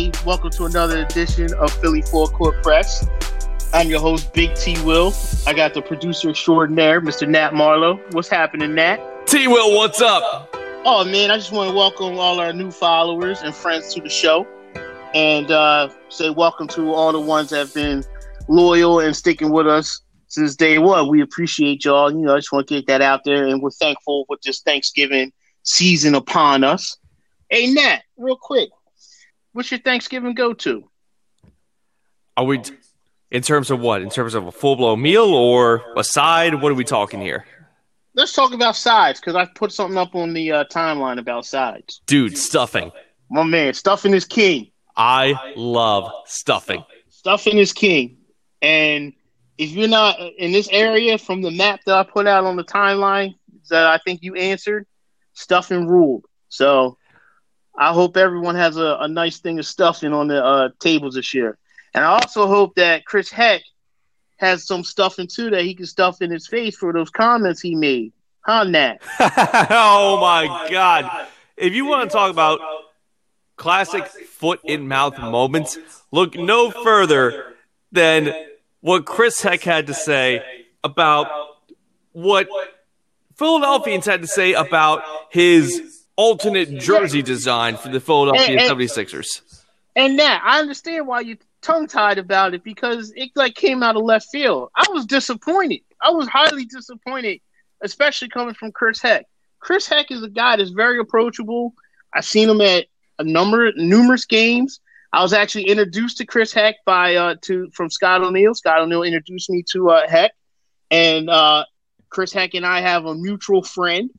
What's going on, everybody? Welcome to another edition of Philly Full Court Press. I'm your host, Big T Will. I got the producer extraordinaire, Mr. Nat Marlowe. What's happening, Nat? T Will, what's up? Oh man, I just want to welcome all our new followers and friends to the show, and uh, say welcome to all the ones that have been loyal and sticking with us since day one. We appreciate y'all. You know, I just want to get that out there, and we're thankful with this Thanksgiving season upon us. Hey, Nat, real quick, what's your Thanksgiving go to? Are we t- in terms of what? In terms of a full blown meal or a side? What are we talking here? Let's talk about sides because I put something up on the uh, timeline about sides. Dude, stuffing. My man, stuffing is king. I love stuffing. Stuffing is king. And if you're not in this area from the map that I put out on the timeline that I think you answered, stuffing ruled. So I hope everyone has a, a nice thing of stuffing on the uh, tables this year. And I also hope that Chris Heck has some stuffing too that he can stuff in his face for those comments he made. Huh, Nat? oh my God. If you want to talk about classic foot in mouth moments, look no further than what Chris Heck had to say about what Philadelphians had to say about his alternate jersey design for the Philadelphia And- and- 76ers. And Nat, I understand why you tongue tied about it because it like came out of left field. I was disappointed. I was highly disappointed, especially coming from Chris Heck. Chris Heck is a guy that's very approachable. I've seen him at a number numerous games. I was actually introduced to Chris Heck by uh to from Scott O'Neill. Scott O'Neill introduced me to uh Heck, and uh Chris Heck and I have a mutual friend.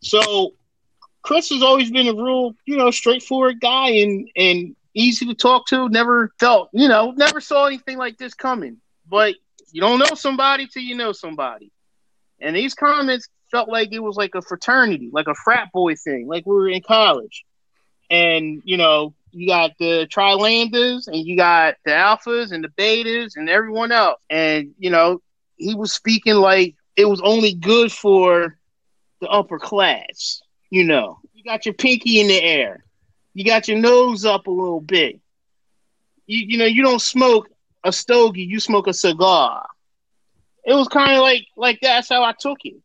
So Chris has always been a real, you know, straightforward guy and and easy to talk to. Never felt, you know, never saw anything like this coming. But you don't know somebody till you know somebody. And these comments felt like it was like a fraternity, like a frat boy thing, like we were in college. And you know, you got the Trilanders and you got the Alphas and the Betas and everyone else. And you know, he was speaking like it was only good for the upper class. You know, you got your pinky in the air, you got your nose up a little bit. You you know, you don't smoke a stogie, you smoke a cigar. It was kind of like like that's how I took it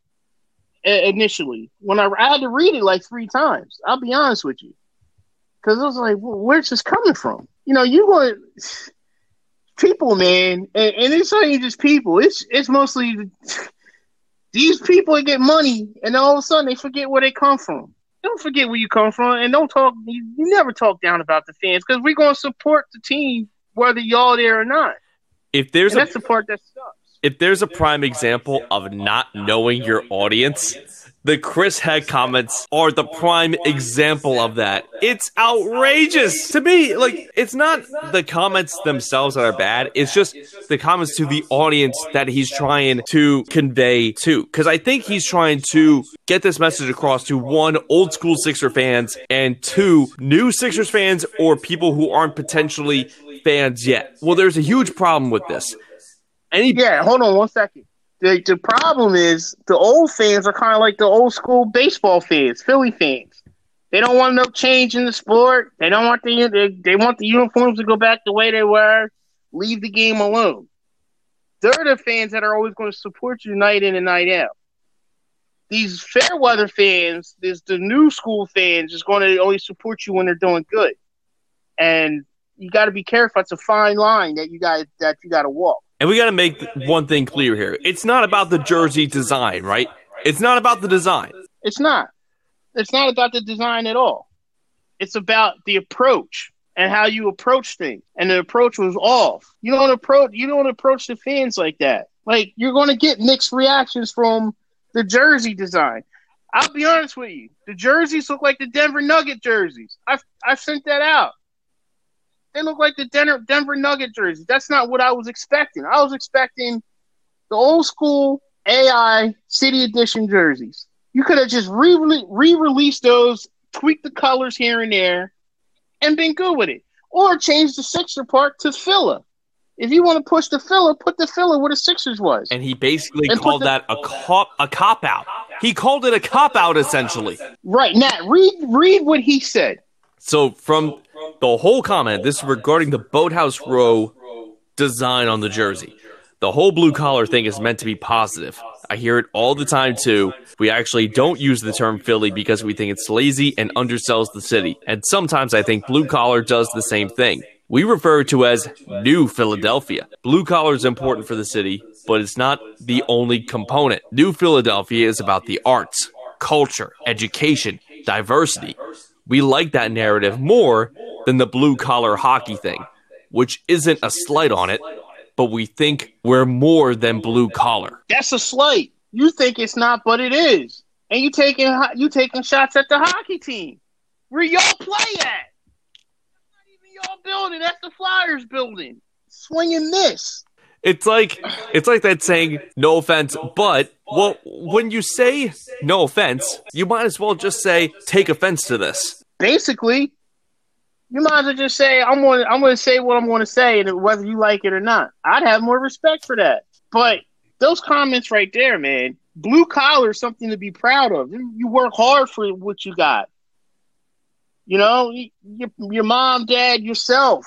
initially. When I, I had to read it like three times, I'll be honest with you, because I was like, well, "Where's this coming from?" You know, you want people, man, and, and it's not even just people. It's it's mostly these people get money, and all of a sudden they forget where they come from. Don't forget where you come from, and don't talk. You, you never talk down about the fans because we're going to support the team whether y'all there or not. If there's And a that's the part that sucks. if there's a prime example of not knowing your audience, the Chris Heck comments are the prime example of that. It's outrageous to me. Like, it's not the comments themselves that are bad. It's just the comments to the audience that he's trying to convey to. Because I think he's trying to get this message across to one, old school Sixer fans, and two, new Sixers fans or people who aren't potentially fans yet. Well, there's a huge problem with this. Any Yeah, hold on one second. The the problem is the old fans are kind of like the old school baseball fans, Philly fans. They don't want no change in the sport. They don't want the they, they want the uniforms to go back the way they were. Leave the game alone. They're the fans that are always going to support you night in and night out. These fair weather fans, this the new school fans, is going to only support you when they're doing good. And you got to be careful. It's a fine line that you got that you got to walk. And we got to make one thing clear here. It's not about the jersey design, right? It's not about the design. It's not. It's not about the design at all. It's about the approach and how you approach things. And the approach was off. You don't approach. You don't approach the fans like that. Like you're going to get mixed reactions from the jersey design. I'll be honest with you. The jerseys look like the Denver Nugget jerseys. I've I've sent that out. They look like the Denver Denver Nugget jerseys. That's not what I was expecting. I was expecting the old school AI City Edition jerseys. You could have just re released those, tweaked the colors here and there, and been good with it. Or change the Sixer part to Phila. If you want to push the Phila, put the Phila where the Sixers was. And he basically And called the- that a cop a cop out. He called it a cop out essentially. right, Nat, read read what he said. So from the whole comment, this is regarding the Boathouse Row design on the jersey. The whole blue collar thing is meant to be positive. I hear it all the time too. We actually don't use the term Philly because we think it's lazy and undersells the city. And sometimes I think blue collar does the same thing. We refer to as New Philadelphia. Blue collar is important for the city, but it's not the only component. New Philadelphia is about the arts, culture, education, diversity. We like that narrative more than the blue collar hockey thing, which isn't a slight on it, but we think we're more than blue collar. That's a slight. You think it's not, but it is. And you taking you taking shots at the hockey team. Where y'all play at? That's Not even y'all building. That's the Flyers building. Swinging this. It's like it's like that saying no offense, but well when you say no offense, you might as well just say take offense to this. Basically, you might as well just say I'm going. I'm going to say what I'm going to say, and whether you like it or not, I'd have more respect for that. But those comments right there, man, blue collar is something to be proud of. You work hard for what you got. You know, your, your mom, dad, yourself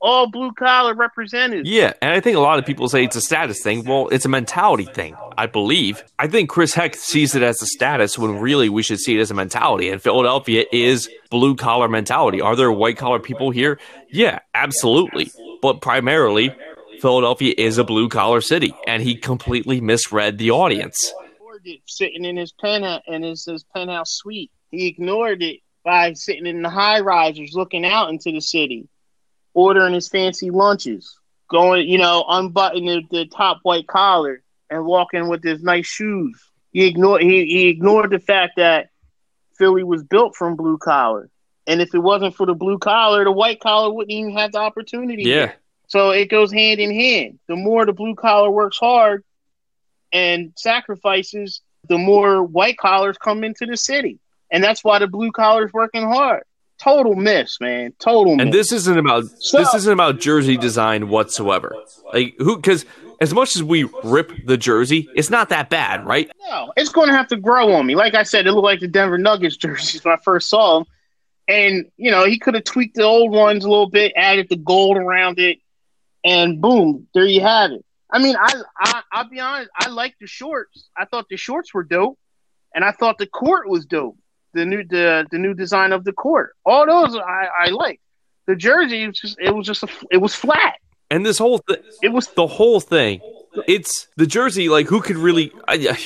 all blue collar represented. Yeah, and I think a lot of people say it's a status thing. Well, it's a mentality thing, I believe. I think Chris Heck sees it as a status when really we should see it as a mentality. And Philadelphia is blue collar mentality. Are there white collar people here? Yeah, absolutely. But primarily, Philadelphia is a blue collar city, and he completely misread the audience. Sitting in his penthouse in his, his penthouse suite, he ignored it by sitting in the high risers, looking out into the city ordering his fancy lunches, going, you know, unbuttoning the, the top white collar and walking with his nice shoes. He ignored he, he ignored the fact that Philly was built from blue collar. And if it wasn't for the blue collar, the white collar wouldn't even have the opportunity. Yeah. So it goes hand in hand. The more the blue collar works hard and sacrifices, the more white collars come into the city. And that's why the blue collar is working hard total miss, man. Total miss. And this isn't about so, this isn't about jersey design whatsoever. Like who because as much as we rip the jersey, it's not that bad, right? No, it's going to have to grow on me. Like I said, it looked like the Denver Nuggets jerseys when I first saw them. And, you know, he could have tweaked the old ones a little bit, added the gold around it, and boom, there you have it. I mean, I, I I'll be honest, I like the shorts. I thought the shorts were dope, and I thought the court was dope the new the the new design of the court. All those I, I like. The jersey was just it was just a, it was flat. And this whole thing, it was the whole thing. It's the jersey. Like who could really? I,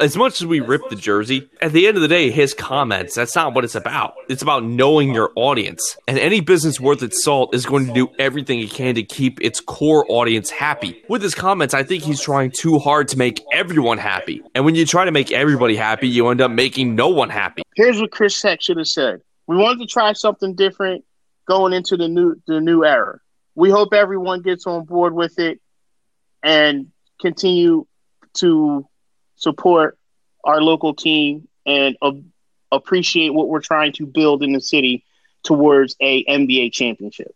as much as we rip the jersey, at the end of the day, his comments, that's not what it's about. It's about knowing your audience. And any business worth its salt is going to do everything it can to keep its core audience happy. With his comments, I think he's trying too hard to make everyone happy. And when you try to make everybody happy, you end up making no one happy. Here's what Chris Heck should have said. We wanted to try something different going into the new the new era. We hope everyone gets on board with it and continue to support our local team and uh, appreciate what we're trying to build in the city towards a NBA championship.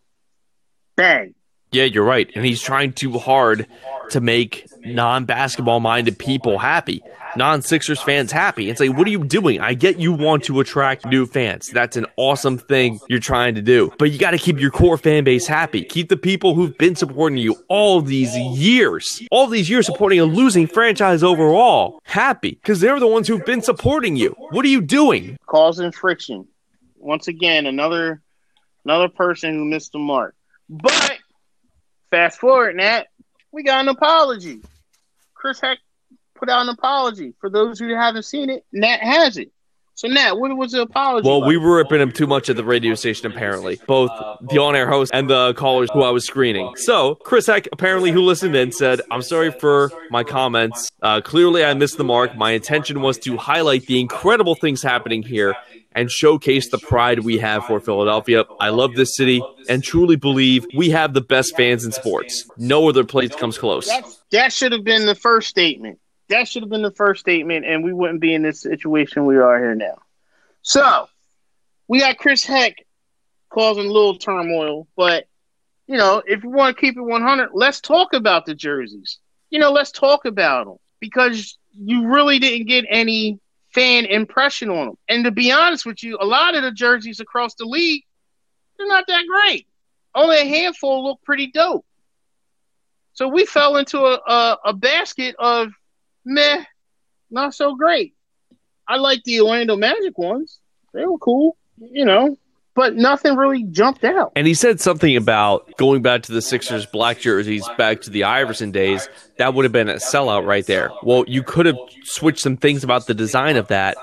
Bang. Yeah, you're right. And he's trying too hard to make non basketball minded people happy non Sixers fans happy. It's like, what are you doing? I get you want to attract new fans. That's an awesome thing you're trying to do. But you got to keep your core fan base happy. Keep the people who've been supporting you all these years, all these years supporting a losing franchise overall happy because they're the ones who've been supporting you. What are you doing? Causing friction. Once again, another another person who missed the mark. But fast forward, Nat, we got an apology. Chris Heck put out an apology. For those who haven't seen it, Nat has it. So Nat, what was the apology? Well, we were ripping him too much at the radio station, apparently. Both the on-air host and the callers who I was screening. So Chris Heck, apparently who listened in, said, "I'm sorry for my comments. Uh, clearly, I missed the mark. My intention was to highlight the incredible things happening here." And showcase the pride we have for Philadelphia. I love this city and truly believe we have the best fans in sports. No other place comes close. That's, that should have been the first statement that should have been the first statement, and we wouldn't be in this situation we are here now. So we got Chris Heck causing a little turmoil, but you know, if you want to keep it 100, let's talk about the jerseys. You know, let's talk about them because you really didn't get any fan impression on them. And to be honest with you, a lot of the jerseys across the league they're not that great. Only a handful look pretty dope. So we fell into a, a, a basket of meh, not so great. I like the Orlando Magic ones. They were cool, you know, but nothing really jumped out. And he said something about going back to the Sixers black jerseys, back to the Iverson days. That would have been a sellout right there. Well, you could have switched some things about the design of that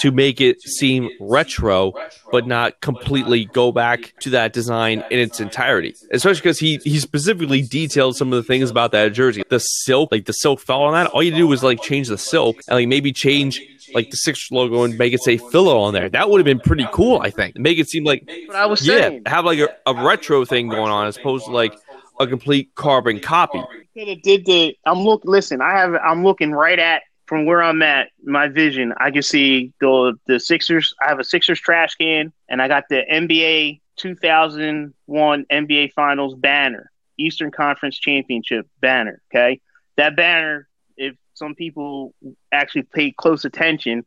to make it seem retro, but not completely go back to that design in its entirety. Especially because he he specifically detailed some of the things about that jersey. The silk, like the silk fell on that. All you do was like change the silk and like maybe change like the Sixers logo and make it say Phila on there. That would have been pretty cool, I think. Make it seem like What I was yeah, saying. have like a, a retro thing going on as opposed to like a complete carbon copy. did the I'm look listen, I have I'm looking right at from where I'm at, my vision, I can see the the Sixers I have a Sixers trash can and I got the NBA 2001 NBA Finals banner, Eastern Conference Championship banner, okay? That banner if some people actually paid close attention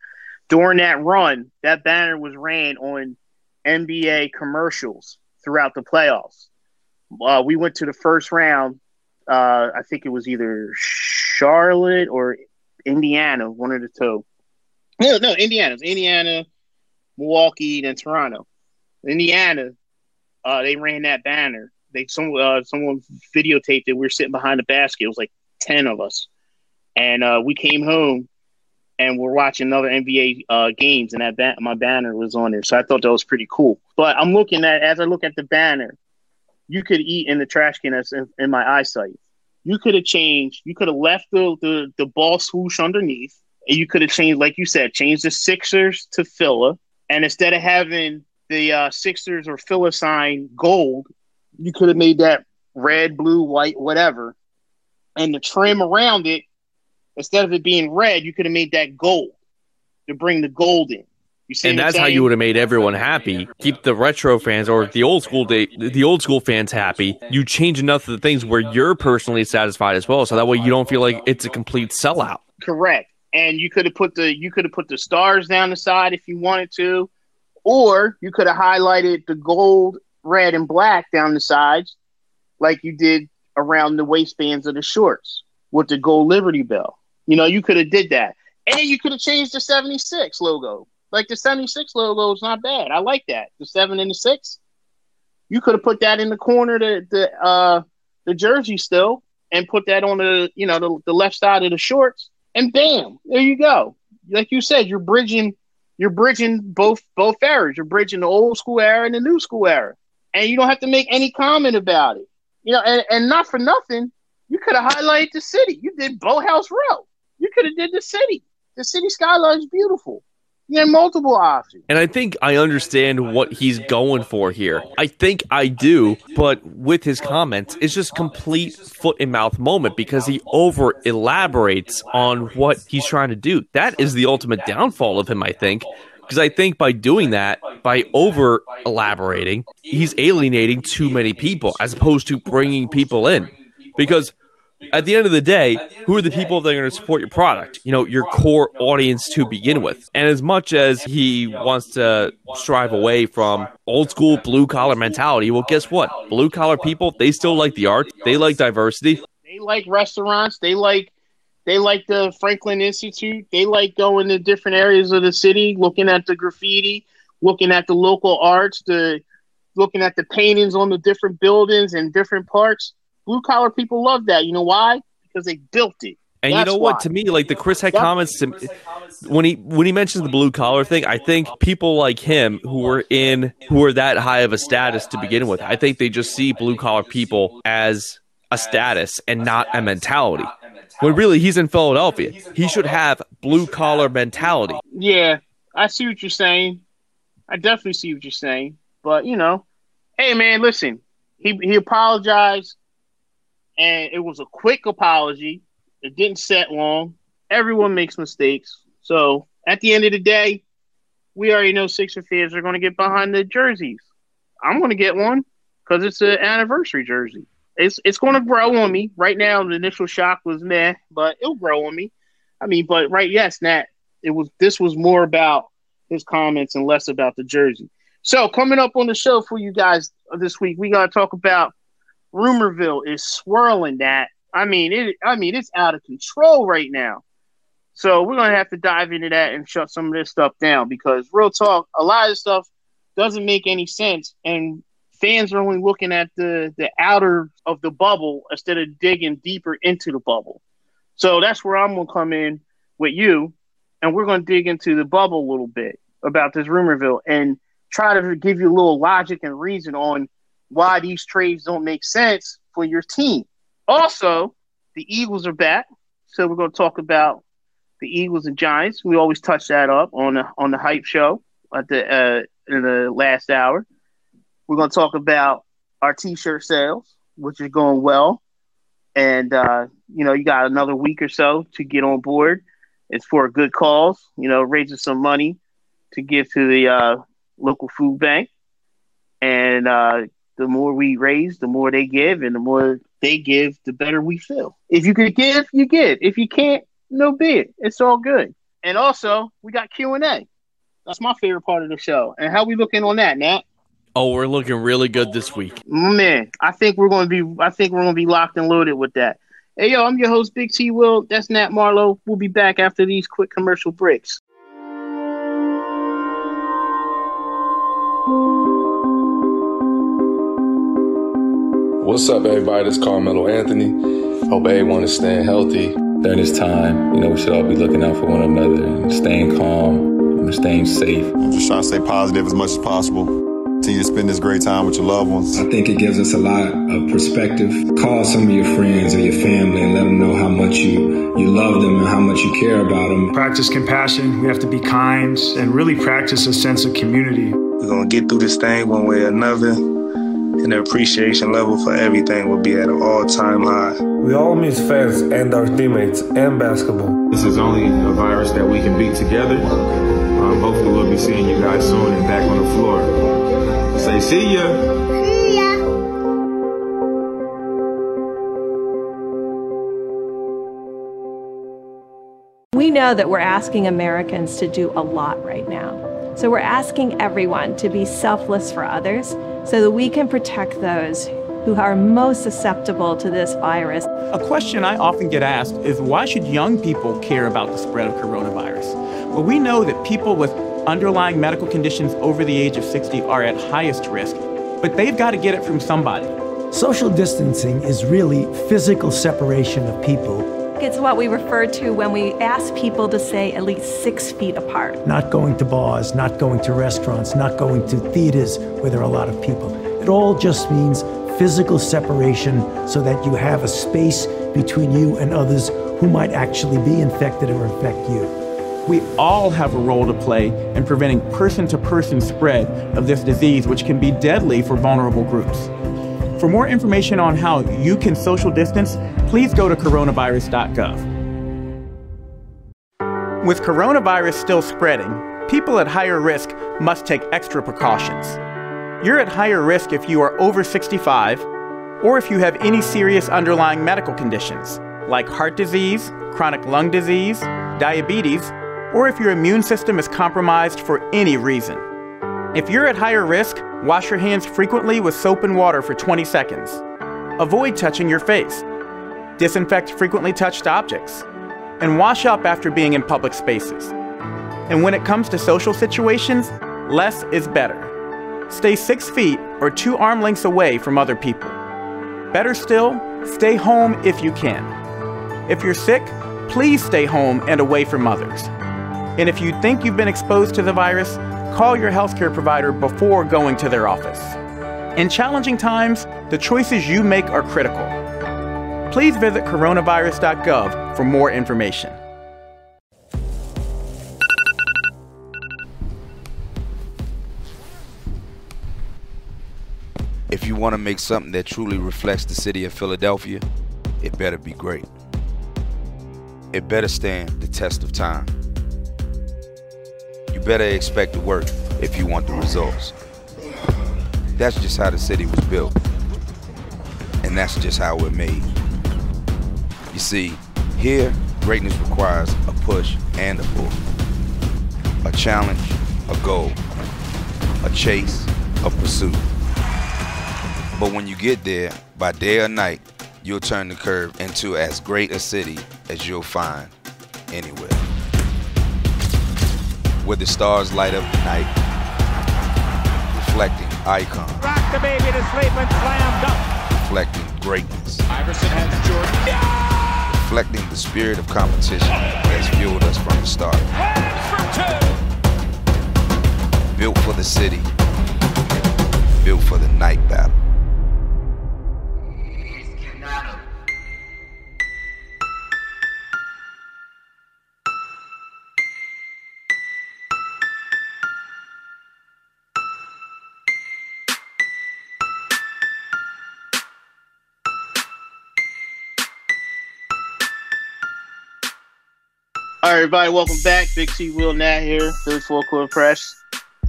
during that run, that banner was ran on NBA commercials throughout the playoffs. Uh, we went to the first round uh, I think it was either Charlotte or Indiana, one of the two. No, no, Indiana. Indiana, Milwaukee, then Toronto. Indiana, uh, they ran that banner. They some uh, someone videotaped it. We were sitting behind the basket. It was like ten of us, and uh, we came home and we're watching other NBA uh, games, and that ba- my banner was on there. So I thought that was pretty cool. But I'm looking at as I look at the banner, you could eat in the trash can that's in, in my eyesight. You could have changed. You could have left the, the the ball swoosh underneath, and you could have changed, like you said, changed the Sixers to Phila, and instead of having the uh, Sixers or Phila sign gold, you could have made that red, blue, white, whatever, and the trim around it, instead of it being red, you could have made that gold to bring the gold in. And that's how you would have made everyone happy. Keep the retro fans or the old school day, the old school fans happy. You change enough of the things where you're personally satisfied as well, so that way you don't feel like it's a complete sellout. Correct. And you could have put the you could have put the stars down the side if you wanted to, or you could have highlighted the gold, red, and black down the sides, like you did around the waistbands of the shorts with the gold Liberty Bell. You know, you could have did that, and you could have changed the seventy six logo. Like the seventy six logo is not bad. I like that. The seven and the six. You could have put that in the corner, the the uh the jersey still, and put that on the you know the, the left side of the shorts and bam, there you go. Like you said, you're bridging, you're bridging both both eras. You're bridging the old school era and the new school era, and you don't have to make any comment about it. You know, and, and not for nothing, you could have highlighted the city. You did Boathouse Row. You could have did the city. The city skyline is beautiful. You had multiple options. And I think I understand what he's going for here. I think I do, but with his comments, it's just complete foot and mouth moment because he over elaborates on what he's trying to do. That is the ultimate downfall of him, I think. Because I think by doing that, by over elaborating, he's alienating too many people as opposed to bringing people in. Because at the end of the day, who are the people that are going to support your product? You know, your core audience to begin with. And as much as he wants to strive away from old school blue collar mentality, well, guess what? Blue collar people, they still like the art, they like diversity. They like restaurants. They like they like the Franklin Institute. They like going to different areas of the city, looking at the graffiti, looking at the local arts, the looking at the paintings on the different buildings and different parks. Blue collar people love that. You know why? Because they built it. And you know what? why. To me, like the Chris Yep. comments, to, when he when he mentions the blue collar thing, I think people like him who were in who are that high of a status to begin with, I think they just see blue collar people as a status and not a mentality. When really he's in Philadelphia, he should have blue collar mentality. Yeah, I see what you're saying. I definitely see what you're saying. But you know, hey man, listen. He he apologized, and it was a quick apology. It didn't set long. Everyone makes mistakes. So at the end of the day, we already know Sixer fans are going to get behind the jerseys. I'm going to get one because it's an anniversary jersey. It's it's going to grow on me. Right now, the initial shock was meh, but it'll grow on me. I mean, but right, yes, Nat, it was this was more about his comments and less about the jersey. So coming up on the show for you guys this week, we gotta talk about Rumorville is swirling that. I mean it I mean it's out of control right now. So we're gonna have to dive into that and shut some of this stuff down because real talk, a lot of stuff doesn't make any sense and fans are only looking at the the outer of the bubble instead of digging deeper into the bubble. So that's where I'm gonna come in with you, and we're gonna dig into the bubble a little bit about this Rumorville and try to give you a little logic and reason on why these trades don't make sense for your team. Also, the Eagles are back, so we're gonna talk about the Eagles and Giants. We always touch that up on the on the hype show at the uh, in the last hour. We're going to talk about our t-shirt sales, which is going well, and uh, you know you got another week or so to get on board. It's for a good cause, you know, raising some money to give to the uh, local food bank, and uh, the more we raise, the more they give, and the more they give, the better we feel. If you can give, you give. If you can't, no bid. It's all good. And also, we got Q and A. That's my favorite part of the show. And how we looking on that, Nat? Oh, we're looking really good this week. Man, I think we're going to be. I think we're going to be locked and loaded with that. Hey, yo, I'm your host, Big T. Will. That's Nat Marlowe. We'll be back after these quick commercial breaks. What's up, everybody? This is Carmelo Anthony. Hope everyone is staying healthy during this time. You know, we should all be looking out for one another and staying calm and staying safe. I'm just trying to stay positive as much as possible. Continue to spend this great time with your loved ones. I think it gives us a lot of perspective. Call some of your friends or your family and let them know how much you, you love them and how much you care about them. Practice compassion. We have to be kind and really practice a sense of community. We're going to get through this thing one way or another and the appreciation level for everything will be at an all-time high. We all miss fans and our teammates and basketball. This is only a virus that we can beat together. Um, hopefully we'll be seeing you guys soon and back on the floor. Say see ya. See ya. We know that we're asking Americans to do a lot right now. So we're asking everyone to be selfless for others so that we can protect those who are most susceptible to this virus. A question I often get asked is why should young people care about the spread of coronavirus? Well, we know that people with underlying medical conditions over the age of 60 are at highest risk, but they've got to get it from somebody. Social distancing is really physical separation of people. It's what we refer to when we ask people to stay at least six feet apart. Not going to bars, not going to restaurants, not going to theaters where there are a lot of people. It all just means physical separation so that you have a space between you and others who might actually be infected or infect you. We all have a role to play in preventing person to person spread of this disease, which can be deadly for vulnerable groups. For more information on how you can social distance, please go to coronavirus.gov. With coronavirus still spreading, people at higher risk must take extra precautions. You're at higher risk if you are over 65 or if you have any serious underlying medical conditions like heart disease, chronic lung disease, diabetes, or if your immune system is compromised for any reason. If you're at higher risk, wash your hands frequently with soap and water for 20 seconds. Avoid touching your face. Disinfect frequently touched objects. And wash up after being in public spaces. And when it comes to social situations, less is better. Stay six feet or two arm lengths away from other people. Better still, stay home if you can. If you're sick, please stay home and away from others. And if you think you've been exposed to the virus, call your healthcare provider before going to their office. In challenging times, the choices you make are critical. Please visit coronavirus.gov for more information. If you want to make something that truly reflects the city of Philadelphia, it better be great. It better stand the test of time. Better expect to work if you want the results. That's just how the city was built. And that's just how we're made. You see, here, greatness requires a push and a pull. A challenge, a goal. a chase, a pursuit. But when you get there, by day or night, you'll turn the curve into as great a city as you'll find anywhere. Where the stars light up the night, reflecting icon, Rock the baby to sleep and slam dunk. reflecting greatness, Iverson has Jordan. reflecting the spirit of competition that's fueled us from the start. For Built for the city, built for the night battle. Right, everybody, welcome back. Big T Will Nat here, Philly Full Court Press,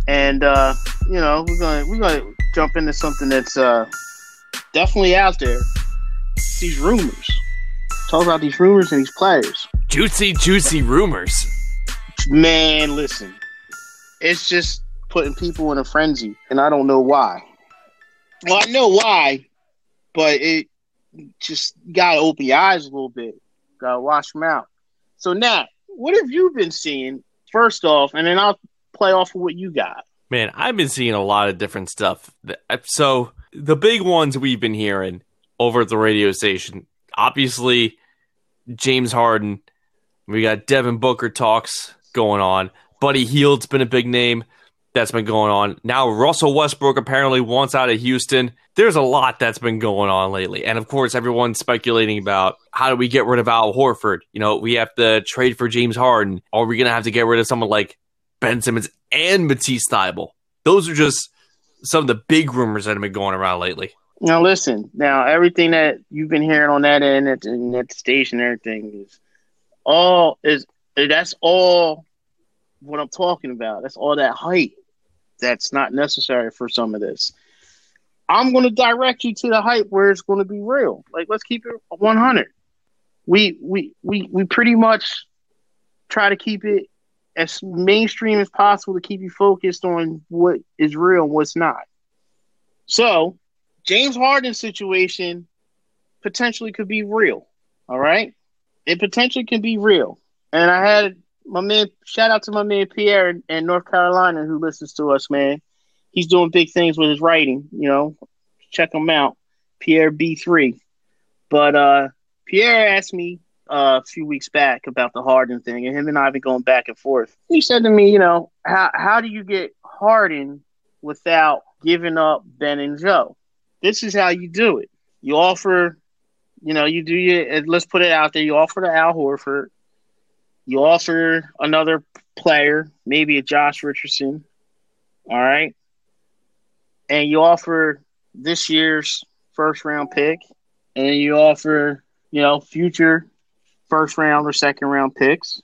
and uh, you know we're gonna we're gonna jump into something that's uh, definitely out there. It's these rumors. Talk about these rumors and these players. Juicy, juicy rumors. Man, listen, it's just putting people in a frenzy, and I don't know why. Well, I know why, but it just gotta open your eyes a little bit. Gotta wash them out. So Nat, what have you been seeing? First off, and then I'll play off of what you got. Man, I've been seeing a lot of different stuff. So the big ones we've been hearing over at the radio station, obviously James Harden. We got Devin Booker talks going on. Buddy Hield's been a big name that's been going on. Now Russell Westbrook apparently wants out of Houston. There's a lot that's been going on lately. And of course, everyone's speculating about how do we get rid of Al Horford? You know, we have to trade for James Harden. Are we going to have to get rid of someone like Ben Simmons and Matisse Thybulle? Those are just some of the big rumors that have been going around lately. Now listen, now everything that you've been hearing on that end at the station, everything is all is that's all what I'm talking about. That's all that hype that's not necessary for some of this. I'm going to direct you to the hype where it's going to be real. Like let's keep it 100. We we we we pretty much try to keep it as mainstream as possible to keep you focused on what is real and what's not. So, James Harden's situation potentially could be real. All right. It potentially can be real. And I had my man, shout out to my man Pierre in, in North Carolina who listens to us, man. He's doing big things with his writing, you know. Check him out. Pierre B3. But uh Pierre asked me uh, a few weeks back about the Harden thing, and him and I have been going back and forth. He said to me, you know, how how do you get Harden without giving up Ben and Joe? This is how you do it. You offer, you know, you do your. Let's put it out there. You offer to Al Horford. You offer another player, maybe a Josh Richardson. All right, and you offer this year's first round pick, and you offer, you know, future first round or second round picks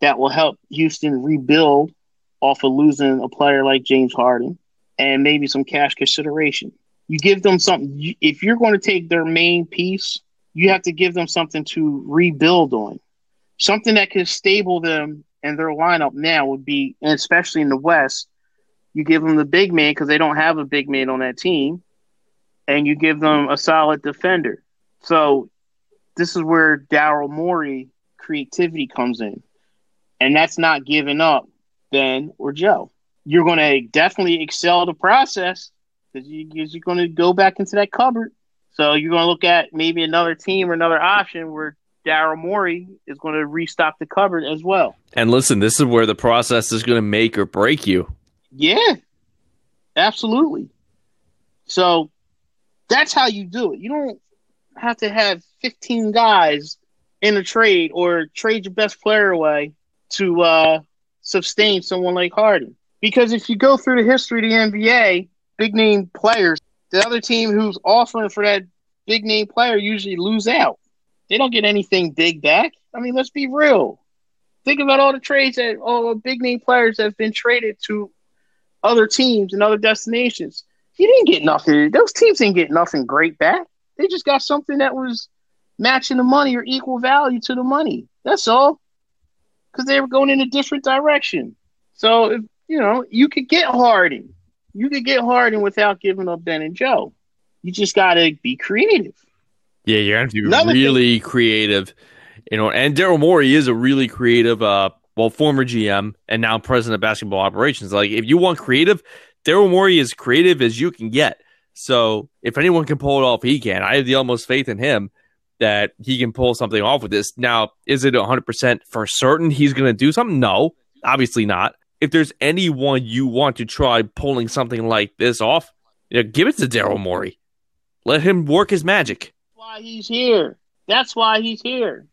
that will help Houston rebuild off of losing a player like James Harden and maybe some cash consideration. You give them something. If you're going to take their main piece, you have to give them something to rebuild on. Something that could stable them and their lineup now would be, and especially in the West, you give them the big man because they don't have a big man on that team, and you give them a solid defender. So this is where Daryl Morey creativity comes in. And that's not giving up Ben or Joe. You're going to definitely excel the process because you, you're going to go back into that cupboard. So you're going to look at maybe another team or another option where Daryl Morey is going to restock the cupboard as well. And listen, this is where the process is going to make or break you. Yeah, absolutely. So that's how you do it. You don't have to have 15 guys in a trade or trade your best player away to uh, sustain someone like Harden. Because if you go through the history of the NBA, big name players, the other team who's offering for that big name player usually lose out. They don't get anything big back. I mean, let's be real. Think about all the trades that all the big name players have been traded to other teams and other destinations. You didn't get nothing. Those teams didn't get nothing great back. They just got something that was matching the money or equal value to the money. That's all. Because they were going in a different direction. So, if, you know, you could get Harden. You could get Harden without giving up Ben and Joe. You just got to be creative. Yeah, you're going to have to be really creative. You know, and Daryl Morey is a really creative, uh, well, former GM and now president of basketball operations. Like, if you want creative, Daryl Morey is creative as you can get. So, if anyone can pull it off, he can. I have the utmost faith in him that he can pull something off with this. Now, is it 100% for certain he's going to do something? No, obviously not. If there's anyone you want to try pulling something like this off, you know, give it to Daryl Morey. Let him work his magic. Why he's here. That's why he's here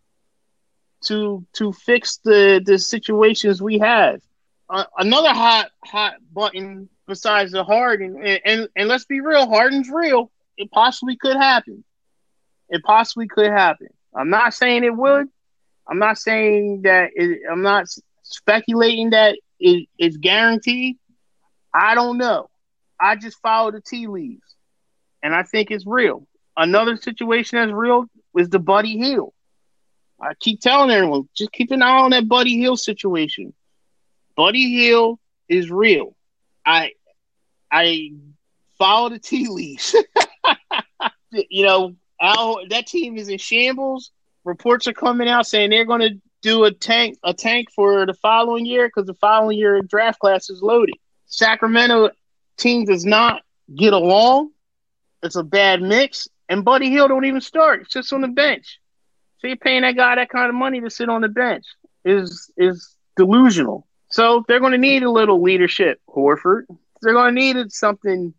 to to fix the the situations we have. Uh, another hot hot button besides the Harden, and, and and let's be real, Harden's real. It possibly could happen. It possibly could happen. I'm not saying it would. I'm not saying that. It, I'm not speculating that it, it's guaranteed. I don't know. I just follow the tea leaves, and I think it's real. Another situation that's real is the Buddy Hield. I keep telling everyone, just keep an eye on that Buddy Hield situation. Buddy Hield is real. I I follow the tea leaves. you know, Al, that team is in shambles. Reports are coming out saying they're going to do a tank a tank for the following year because the following year draft class is loaded. Sacramento team does not get along. It's a bad mix, and Buddy Hield don't even start. Sits on the bench. So you're paying that guy that kind of money to sit on the bench is is delusional. So they're going to need a little leadership, Horford. They're going to need something,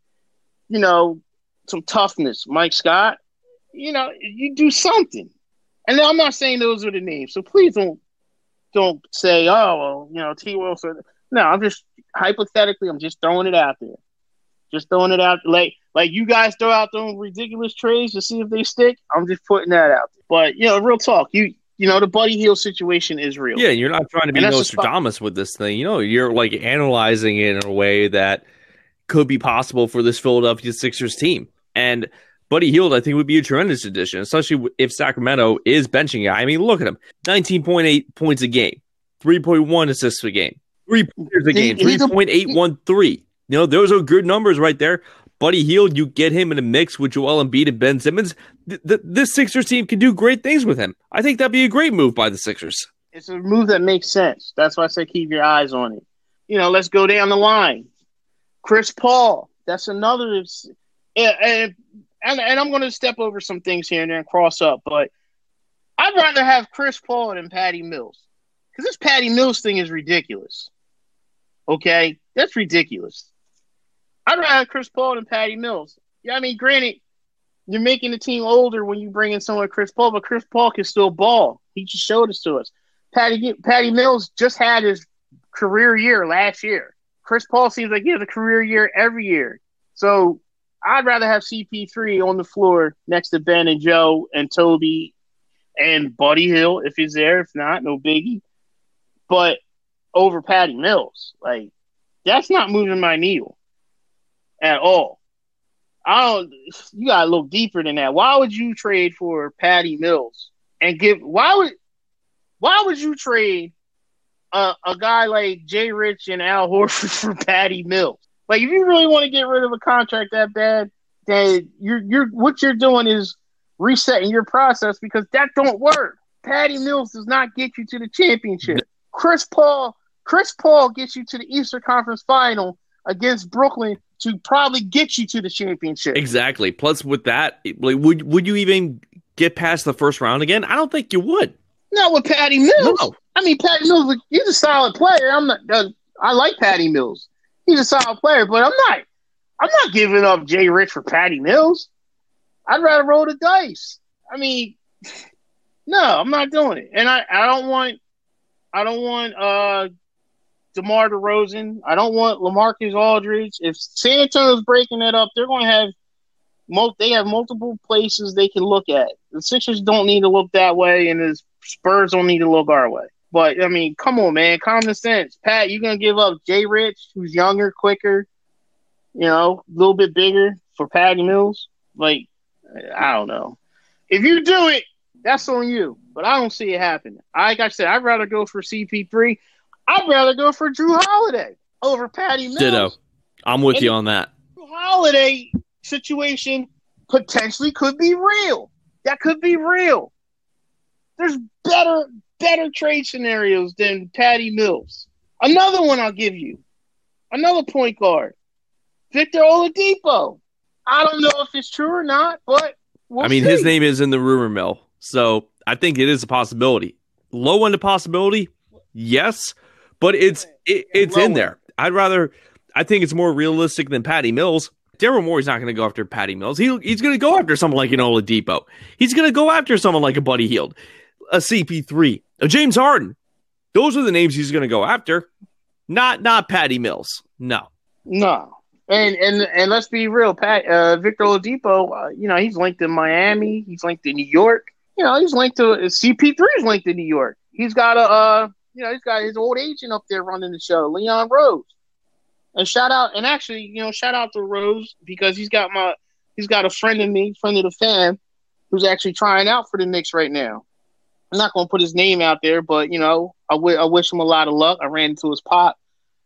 you know, some toughness. Mike Scott, you know, you do something. And I'm not saying those are the names, so please don't don't say, oh, well, you know, T. Wilson. No, I'm just hypothetically, I'm just throwing it out there. Just throwing it out like like you guys throw out those ridiculous trades to see if they stick. I'm just putting that out. There. But you know, real talk, you you know, the Buddy Hield situation is real. Yeah, you're not trying to be Nostradamus with this thing. You know, you're like analyzing it in a way that could be possible for this Philadelphia Sixers team. And Buddy Hield, I think, would be a tremendous addition, especially if Sacramento is benching guy. I mean, look at him 19.8 points a game, 3.1 assists a game, three pointers a game, He- he's a- 3.813. You know, those are good numbers right there. Buddy Hield, you get him in a mix with Joel Embiid and Ben Simmons. Th- th- this Sixers team can do great things with him. I think that'd be a great move by the Sixers. It's a move that makes sense. That's why I say keep your eyes on it. You know, let's go down the line. Chris Paul. That's another. And, and, and I'm going to step over some things here and there and cross up, but I'd rather have Chris Paul than Patty Mills because this Patty Mills thing is ridiculous. Okay, that's ridiculous. I'd rather have Chris Paul than Patty Mills. Yeah, I mean, granted, you're making the team older when you bring in someone like Chris Paul, but Chris Paul can still ball. He just showed us to us. Patty Patty Mills just had his career year last year. Chris Paul seems like he has a career year every year. So I'd rather have CP3 on the floor next to Ben and Joe and Toby and Buddy Hield if he's there. If not, no biggie. But over Patty Mills, like that's not moving my needle at all. I don't. You gotta look deeper than that. Why would you trade for Patty Mills and give? Why would? Why would you trade a, a guy like Jay Rich and Al Horford for Patty Mills? Like, if you really want to get rid of a contract that bad, then you're you're what you're doing is resetting your process because that don't work. Patty Mills does not get you to the championship. Chris Paul, Chris Paul gets you to the Eastern Conference Final against Brooklyn to probably get you to the championship. Exactly. Plus, with that, like, would would you even get past the first round again? I don't think you would. Not with Patty Mills. No. I mean, Patty Mills, he's a solid player. I'm not. Uh, I like Patty Mills. He's a solid player, but I'm not. I'm not giving up Jay Rich for Patty Mills. I'd rather roll the dice. I mean, no, I'm not doing it. And I, I don't want, I don't want uh, DeMar DeRozan. I don't want LaMarcus Aldridge. If San Antonio's breaking that up, they're going to have, mul- they have multiple places they can look at. The Sixers don't need to look that way, and the Spurs don't need to look our way. But I mean, come on, man, common sense. Pat, you're gonna give up Jay Rich, who's younger, quicker, you know, a little bit bigger for Patty Mills? Like, I don't know. If you do it, that's on you. But I don't see it happening. Like I said, I'd rather go for CP3. I'd rather go for Jrue Holiday over Patty Mills. Ditto. I'm with And you on that. Holiday situation potentially could be real. That could be real. There's better better trade scenarios than Patty Mills. Another one I'll give you. Another point guard. Victor Oladipo. I don't know if it's true or not, but we'll I mean, see. his name is in the rumor mill, so I think it is a possibility. Low end of possibility, yes, but it's it, it's in there. I'd rather. I think it's more realistic than Patty Mills. Daryl Morey's not going to go after Patty Mills. He, he's going to go after someone like an Oladipo. He's going to go after someone like a Buddy Hield, a CP3, a James Harden. Those are the names he's going to go after. Not not Patty Mills. No. No. And and and let's be real, Pat. Uh, Victor Oladipo, uh, you know, he's linked in Miami. He's linked in New York. You know, he's linked to CP3 is linked in New York. He's got a, uh, you know, he's got his old agent up there running the show, Leon Rose. And shout out, and actually, you know, shout out to Rose because he's got my, he's got a friend of me, friend of the fan, who's actually trying out for the Knicks right now. I'm not going to put his name out there, but you know, I, w- I wish him a lot of luck. I ran into his pop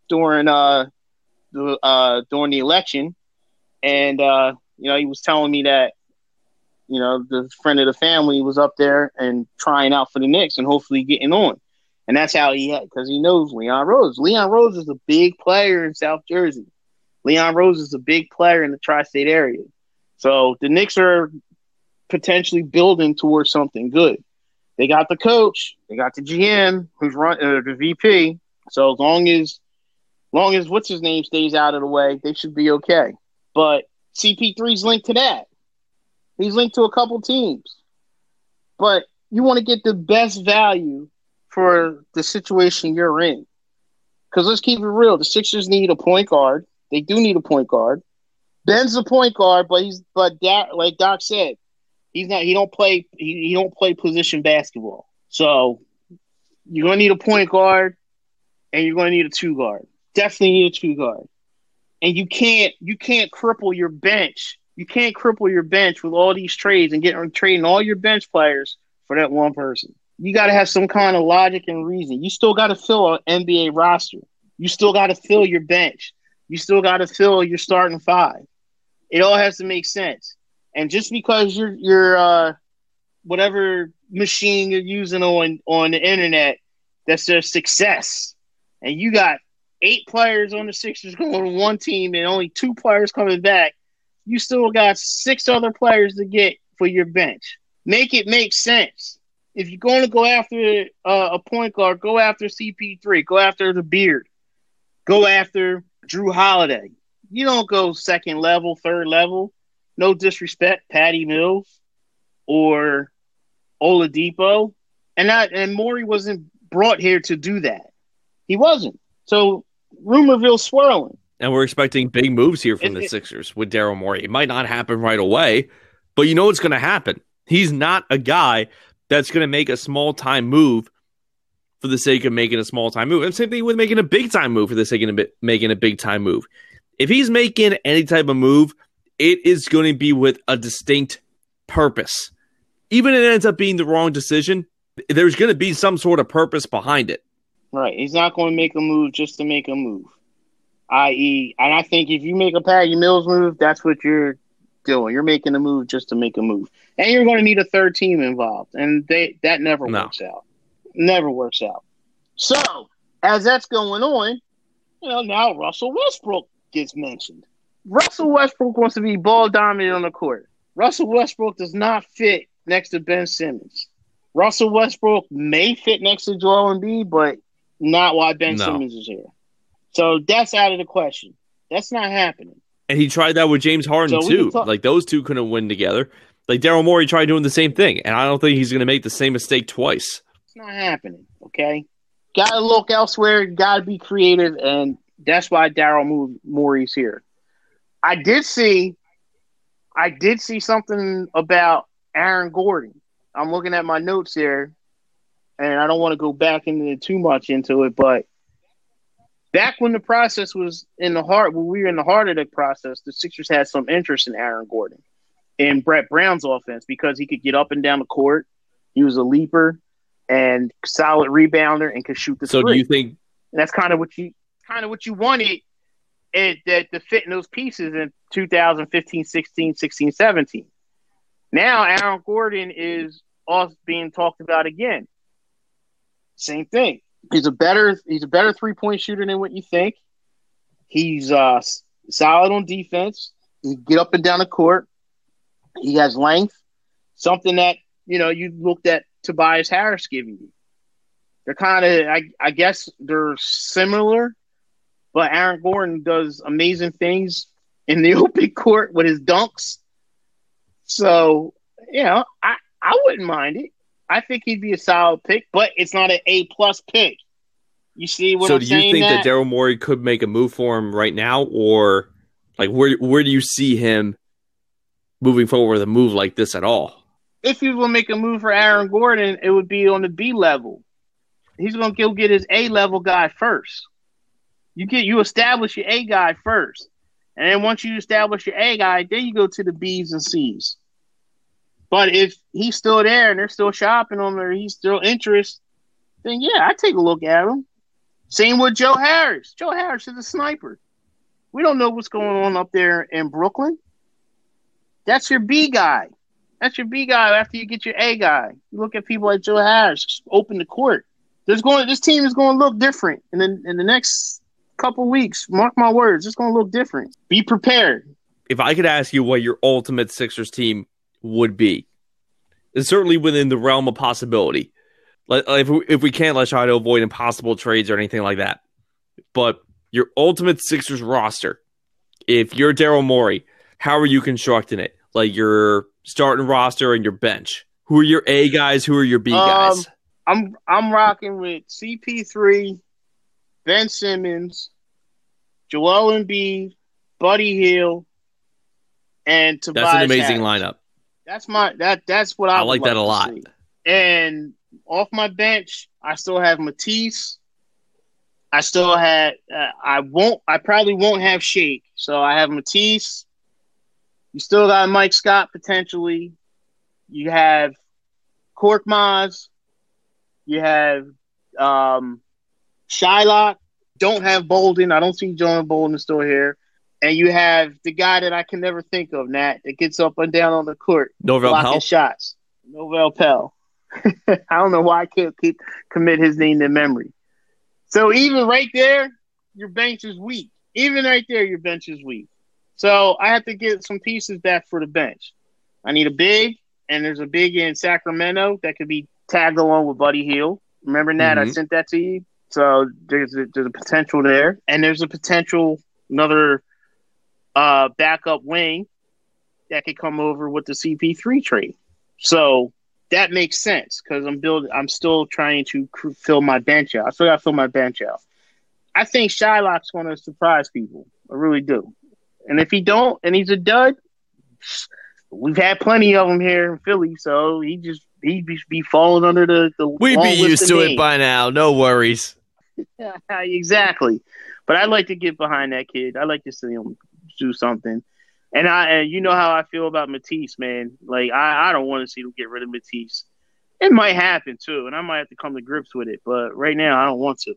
during uh the uh during the election, and uh you know he was telling me that you know the friend of the family was up there and trying out for the Knicks and hopefully getting on, and that's how he had because he knows Leon Rose. Leon Rose is a big player in South Jersey. Leon Rose is a big player in the tri-state area, so the Knicks are potentially building towards something good. They got the coach, they got the GM who's run uh, the VP. So as long as long as what's his name stays out of the way, they should be okay. But CP3's linked to that. He's linked to a couple teams. But you want to get the best value for the situation you're in. Because let's keep it real, the Sixers need a point guard. They do need a point guard. Ben's a point guard, but he's but Doc, like Doc said, he's not. He don't play. He, he don't play position basketball. So you're gonna need a point guard, and you're gonna need a two guard. Definitely need a two guard. And you can't you can't cripple your bench. You can't cripple your bench with all these trades and get trading all your bench players for that one person. You got to have some kind of logic and reason. You still got to fill an NBA roster. You still got to fill your bench. You still got to fill your starting five. It all has to make sense. And just because you're you're uh, whatever machine you're using on on the internet that's their success, and you got eight players on the Sixers going to one team and only two players coming back, you still got six other players to get for your bench. Make it make sense. If you're going to go after uh, a point guard, go after CP3, go after the beard, go after Jrue Holiday. You don't go second level, third level. No disrespect, Patty Mills or Oladipo. And that and Morey wasn't brought here to do that. He wasn't. So rumorville swirling. And we're expecting big moves here from It- the Sixers with Daryl Morey. It might not happen right away, but you know what's going to happen. He's not a guy that's going to make a small time move for the sake of making a small time move. And same thing with making a big time move for the sake of making a big time move. If he's making any type of move, it is going to be with a distinct purpose. Even if it ends up being the wrong decision, there's going to be some sort of purpose behind it. Right. He's not going to make a move just to make a move. I.e., and I think if you make a Patty Mills move, that's what you're doing. You're making a move just to make a move, and you're going to need a third team involved, and they that never No. works out. Never works out. So as that's going on, you know now Russell Westbrook gets mentioned. Russell Westbrook wants to be ball dominant on the court. Russell Westbrook does not fit next to Ben Simmons. Russell Westbrook may fit next to Joel Embiid, but not while Ben No. Simmons is here. So that's out of the question. That's not happening. And he tried that with James Harden So too. talk- like those two couldn't win together. Like Daryl Morey tried doing the same thing, and I don't think he's going to make the same mistake twice. It's not happening. Okay, got to look elsewhere. Got to be creative, and that's why Daryl Mo- Morey's here. I did see, I did see something about Aaron Gordon. I'm looking at my notes here, and I don't want to go back into too much into it, but back when the process was in the heart, when we were in the heart of the process, the Sixers had some interest in Aaron Gordon in Brett Brown's offense because he could get up and down the court. He was a leaper and solid rebounder and could shoot the So three. do you think And that's kind of what you kind of what you wanted it that to fit in those pieces in 2015, 16, 16, 17. Now Aaron Gordon is off being talked about again. Same thing. He's a better he's a better three point shooter than what you think. He's uh, solid on defense. He get up and down the court. He has length, something that you know you looked at Tobias Harris giving you. They're kind of, I, I guess, they're similar, but Aaron Gordon does amazing things in the open court with his dunks. So you know, I I wouldn't mind it. I think he'd be a solid pick, but it's not an A plus pick. You see what so I'm saying? So, do you think that Nat? Daryl Morey could make a move for him right now, or like where where do you see him moving forward with a move like this at all? if he will make a move for Aaron Gordon, it would be on the B level. He's gonna go get his A level guy first. You get you establish your A guy first, and then once you establish your A guy, then you go to the B's and C's. But if he's still there and they're still shopping him or he's still interested, then yeah, I take a look at him. Same with Joe Harris. Joe Harris is a sniper. We don't know what's going on up there in Brooklyn. That's your B guy. That's your B guy after you get your A guy. You look at people like Joe Harris, open the court. There's going this team is going to look different in the in the next couple weeks. Mark my words, it's going to look different. Be prepared. If I could ask you what your ultimate Sixers team would be, it's certainly within the realm of possibility. Like if we, if we can't, let's try to avoid impossible trades or anything like that. But your ultimate Sixers roster, if you're Daryl Morey, how are you constructing it? Like your starting roster and your bench. Who are your A guys? Who are your B guys? Um, I'm I'm rocking with CP3, Ben Simmons, Joel Embiid, Buddy Hield, and Tobias. That's an amazing Harris. I, That's my that that's what I, I would like that a lot. see. And off my bench, I still have Matisse. I still had. Uh, I won't. I probably won't have Shake. So I have Matisse. You still got Mike Scott potentially. You have Korkmaz. You have um, Shayok. Don't have Bolden. I don't see Jonah Bolden still here. And you have the guy that I can never think of, Nat, that gets up and down on the court, Norvel blocking Pell? shots. Novell Pell. I don't know why I can't keep commit his name to memory. So even right there, your bench is weak. Even right there, your bench is weak. So I have to get some pieces back for the bench. I need a big, and there's a big in Sacramento that could be tagged along with Buddy Hield. Remember that I Mhm. sent that to you. So there's a, there's a potential there, and there's a potential another uh, backup wing that could come over with the CP3 trade. So that makes sense because I'm building. I'm still trying to cr- fill my bench out. I still got to fill my bench out. I think Shayok's going to surprise people. I really do. And if he don't, and he's a dud, we've had plenty of them here in Philly. So he just he be, be falling under the the. We'd be used to it by now. No worries. exactly. But I like to get behind that kid. I like to see him do something. And I, and you know how I feel about Matisse, man. Like I, I don't want to see them get rid of Matisse. It might happen too, and I might have to come to grips with it. But right now, I don't want to.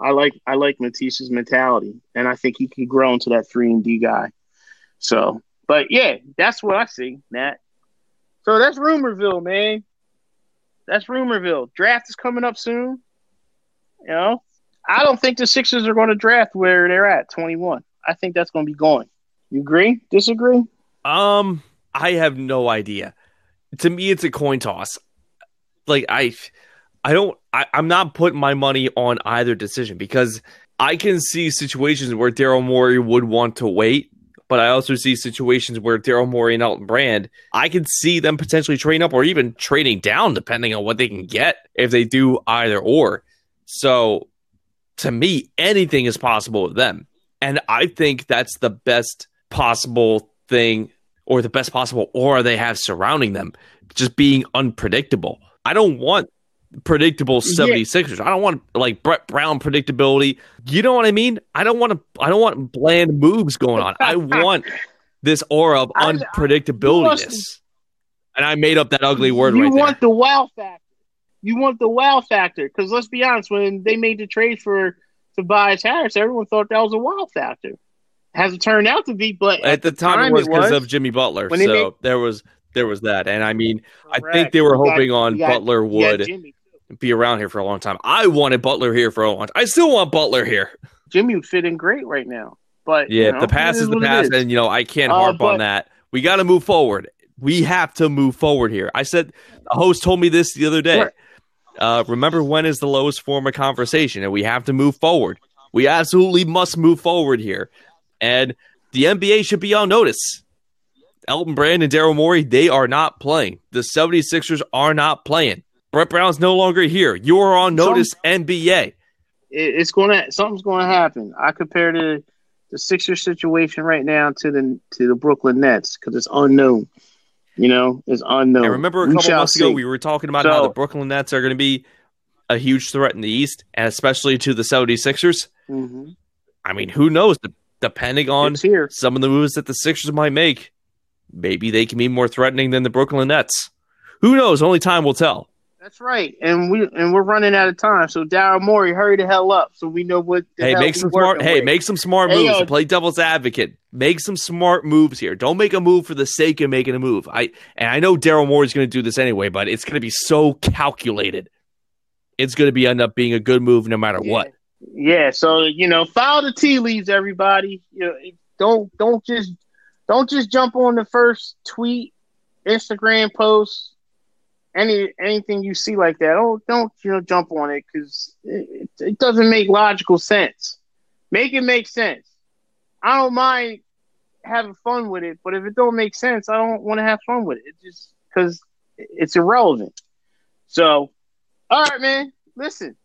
I like I like Matisse's mentality, and I think he can grow into that three and D guy. So, but yeah, that's what I see, Matt. So that's Rumorville, man. That's Rumorville. Draft is coming up soon. You know, I don't think the Sixers are going to draft where they're at, 21. I think that's going to be going. You agree? Disagree? Um, I have no idea. To me, it's a coin toss. Like I, I don't. I, I'm not putting my money on either decision because I can see situations where Daryl Morey would want to wait, but I also see situations where Daryl Morey and Elton Brand, I can see them potentially trading up or even trading down depending on what they can get if they do either or. So, to me, anything is possible with them, and I think that's the best possible thing or the best possible aura they have surrounding them, just being unpredictable. I don't want predictable 76ers. I don't want like Brett Brown predictability. You know what I mean? I don't want to I don't want bland moves going on. I want this aura of I- unpredictability. And I made up that ugly word you right there. want the wow factor. You want the wow factor because let's be honest, when they made the trade for Tobias Harris, everyone thought that was a wow factor. hasn't turned out to be. But at the time, it was because of Jimmy Butler. When So made- there was there was that, and I mean, I think they were You got- hoping on got- Butler would be around here for a long time. I wanted Butler here for a long time. I still want Butler here. Jimmy would fit in great right now. But Yeah, you know, the past is the what past, is. and you know I can't Uh, harp but- on that. We got to move forward. We have to move forward here. I said the host told me this the other day. Right. Uh, remember when is the lowest form of conversation, and we have to move forward. We absolutely must move forward here, and the NBA should be on notice. Elton Brand and Daryl Morey, they are not playing. The 76ers are not playing. Brett Brown's no longer here. You are on notice, NBA. it's gonna something's gonna happen. I compare the the Sixers situation right now to the to the Brooklyn Nets because it's unknown. You know, it's unknown. I remember a couple months ago we were talking about So- how the Brooklyn Nets are going to be a huge threat in the East, and especially to the 76ers. Mhm. I mean, who knows? De- Depending on here. some of the moves that the Sixers might make, maybe they can be more threatening than the Brooklyn Nets. Who knows? Only time will tell. That's right, and we and we're running out of time. So Daryl Morey, hurry the hell up, so we know what. Hey, make some smart. Hey, with. make some smart Hey, moves. yo. play devil's advocate. Make some smart moves here. Don't make a move for the sake of making a move. I and I know Daryl Morey is going to do this anyway, but it's going to be so calculated. It's going to be end up being a good move no matter what. Yeah, so you know, follow the tea leaves, everybody. You know, don't don't just don't just jump on the first tweet, Instagram post, any anything you see like that. Don't don't you know jump on it because it, it, doesn't make logical sense. Make it make sense. I don't mind having fun with it, but if it don't make sense, I don't want to have fun with it. It just because it's irrelevant. So, all right, man. Listen,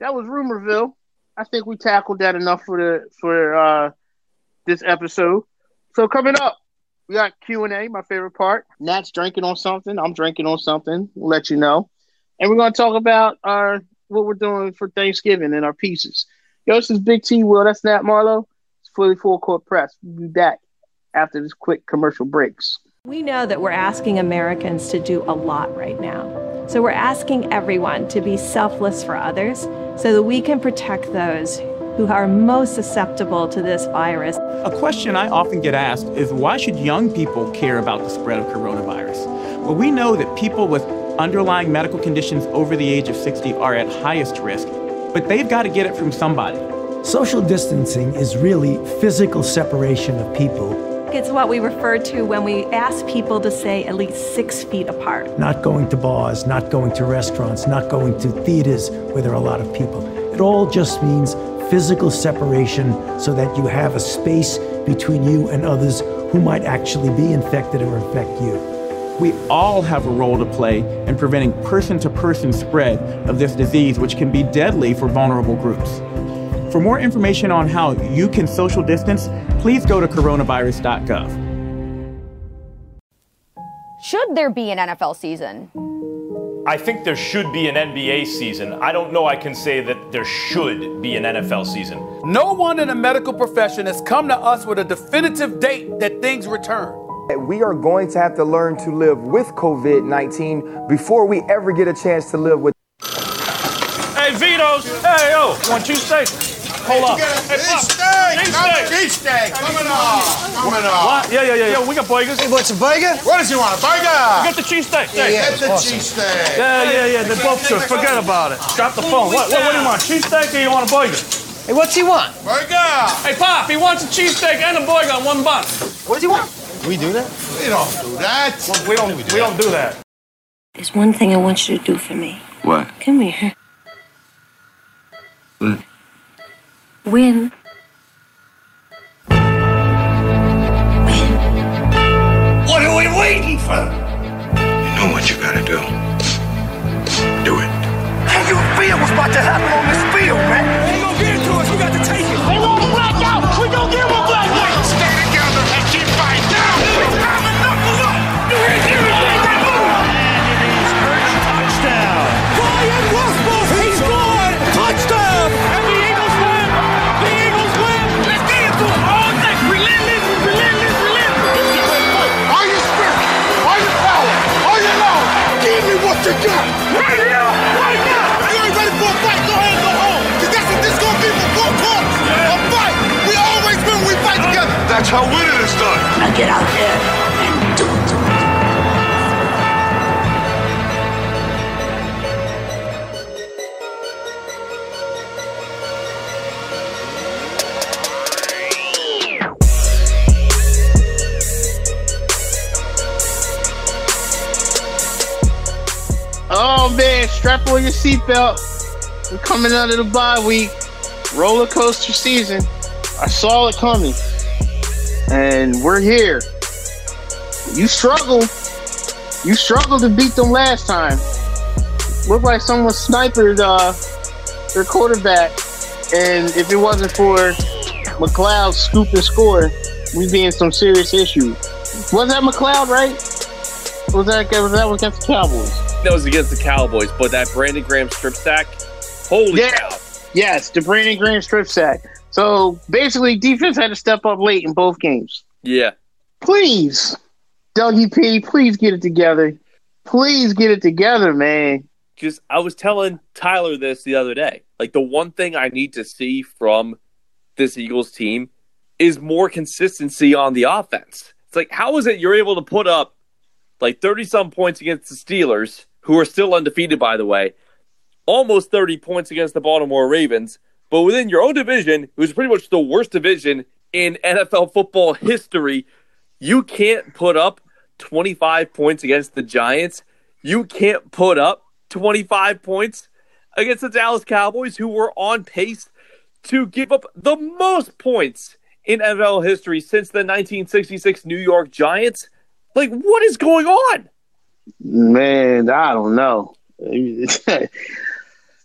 that was Rumorville. I think we tackled that enough for the for uh this episode. So coming up, we got Q and A, my favorite part. Nat's drinking on something. I'm drinking on something. We'll let you know, and we're gonna talk about our what we're doing for Thanksgiving and our pieces. Yo, this is Big T. Will. That's Nat Marlowe. It's Philly Full Court Press. We'll be back after this quick commercial breaks. We know that we're asking Americans to do a lot right now. So we're asking everyone to be selfless for others so that we can protect those who are most susceptible to this virus. A question I often get asked is why should young people care about the spread of coronavirus? Well, we know that people with underlying medical conditions over the age of 60 are at highest risk, but they've got to get it from somebody. Social distancing is really physical separation of people, It's what we refer to when we ask people to stay at least six feet apart. not going to bars, not going to restaurants, not going to theaters where there are a lot of people. It all just means physical separation so that you have a space between you and others who might actually be infected or infect you. We all have a role to play in preventing person to person spread of this disease, which can be deadly for vulnerable groups. For more information on how you can social distance, please go to coronavirus.gov. Should there be an NFL season? I think there should be an NBA season. I don't know I can say that there should be an NFL season. No one in the medical profession has come to us with a definitive date that things return. We are going to have to learn to live with COVID 19 before we ever get a chance to live with. Hey, Vito's. Hey, yo, want cheesesteak? Hold up. Hey, Pop. Cheesesteak. Cheesesteak. Coming on. Coming on. What? Yeah, yeah, yeah, yeah. We got burgers. Hey, what's a burger? What does he want? A burger? We got the cheesesteak. Yeah, Hey, yeah, the awesome. cheesesteak. Yeah, yeah, yeah. They're both good. Forget about it. Drop the phone. What, what, what do you want? Cheesesteak or you want a burger? Hey, what's he want? Burger. Hey, Pop, he wants a cheesesteak and a burger on one bun. What does he want? We do that? We don't do that. We don't, we don't do that. There's one thing I want you to do for me. What? Come here. What? Win. Win. What are we waiting for? You know what you gotta do. Do it. How you feel what's about to happen on this field, man? They ain't gonna get it to us. We got to take it. They won't black out. We gonna get one how winning is done. Now get out there and do it. Oh man, strap on your seatbelt. We're coming out of the bye week. Roller coaster season. I saw it coming. And we're here. You struggled. You struggled to beat them last time. Looked like someone sniped uh, their quarterback. And if it wasn't for McLeod scoop and score, we'd be in some serious issues. Was that McLeod, right? Was that, was that against the Cowboys? That was against the Cowboys, but that Brandon Graham strip sack, holy Yeah. cow! Yes, the Brandon Graham strip sack. So basically, defense had to step up late in both games. Yeah, Please, Dougie P, please get it together. Please get it together, man. Just I was telling Tyler this the other day. Like the one thing I need to see from this Eagles team is more consistency on the offense. It's like how is it you're able to put up like 30 some points against the Steelers, who are still undefeated by the way, almost 30 points against the Baltimore Ravens, but within your own division, who's pretty much the worst division in NFL football history, you can't put up 25 points against the Giants. You can't put up 25 points against the Dallas Cowboys, who were on pace to give up the most points in NFL history since the 1966 New York Giants. Like, what is going on? Man, I don't know.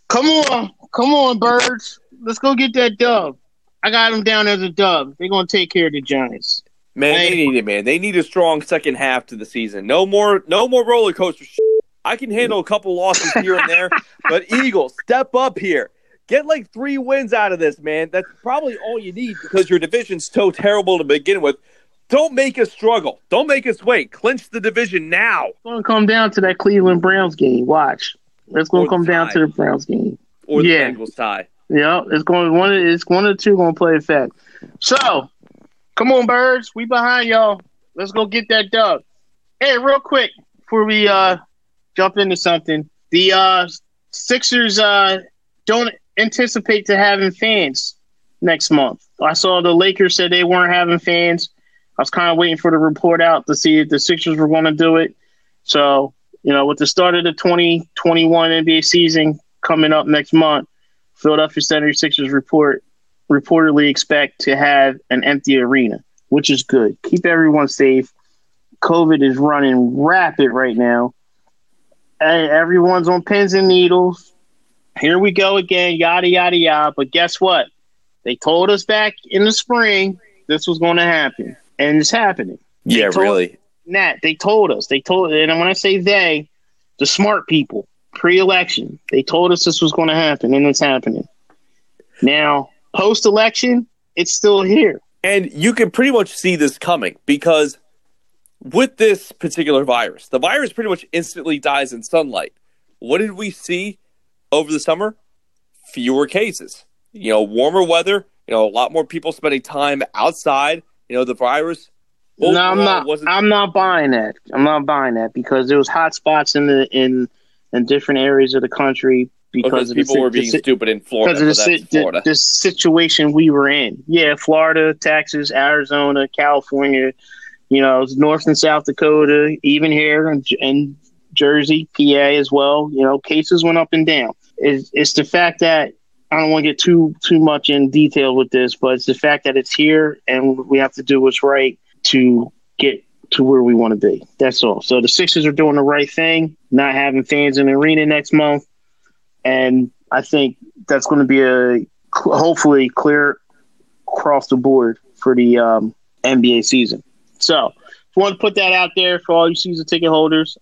come on, come on, birds. Let's go get that dub. I got them down as a dub. They're gonna take care of the Giants. Man, they need it, man. They need a strong second half to the season. No more, no more roller coaster. Shit. I can handle a couple losses here and there, but Eagles, step up here. Get like three wins out of this, man. That's probably all you need because your division's so terrible to begin with. Don't make us struggle. Don't make us wait. Clinch the division now. It's gonna come down to that Cleveland Browns game. Watch. It's gonna come down to the Browns game. Or the Yeah. Bengals tie. Yeah, it's going one. It's one or two going to play effect. So, come on, birds, we behind y'all. Let's go get that dub. Hey, real quick before we uh jump into something, the uh Sixers uh don't anticipate to having fans next month. I saw the Lakers said they weren't having fans. I was kind of waiting for the report out to see if the Sixers were going to do it. So, you know, with the start of the 2021 NBA season coming up next month, Philadelphia 76ers report reportedly expect to have an empty arena, which is good. Keep everyone safe. COVID is running rapid right now. Hey, everyone's on pins and needles. Here we go again, yada yada yada. But guess what? They told us back in the spring this was going to happen, and it's happening. Yeah, told- really. Nat, they told us. They told, and when I say they, the smart people, pre-election, they told us this was going to happen, and it's happening. Now, post-election, it's still here. And you can pretty much see this coming because with this particular virus, the virus pretty much instantly dies in sunlight. What did we see over the summer? Fewer cases. You know, warmer weather, you know, a lot more people spending time outside. You know, the virus. No, I'm not. I'm not buying that. I'm not buying that because there was hot spots in the in in different areas of the country because, because of the people si- were the being si- stupid in Florida. because of the, Florida. the, the situation we were in. Yeah, Florida, Texas, Arizona, California, you know, North and South Dakota, even here in, in Jersey, PA as well. You know, cases went up and down. It's, it's the fact that I don't want to get too too much in detail with this, but it's the fact that it's here and we have to do what's right to get to where we want to be. That's all. So the Sixers are doing the right thing, not having fans in the arena next month and I think that's going to be a hopefully clear across the board for the um, NBA season. So, if you want to put that out there for all you season ticket holders,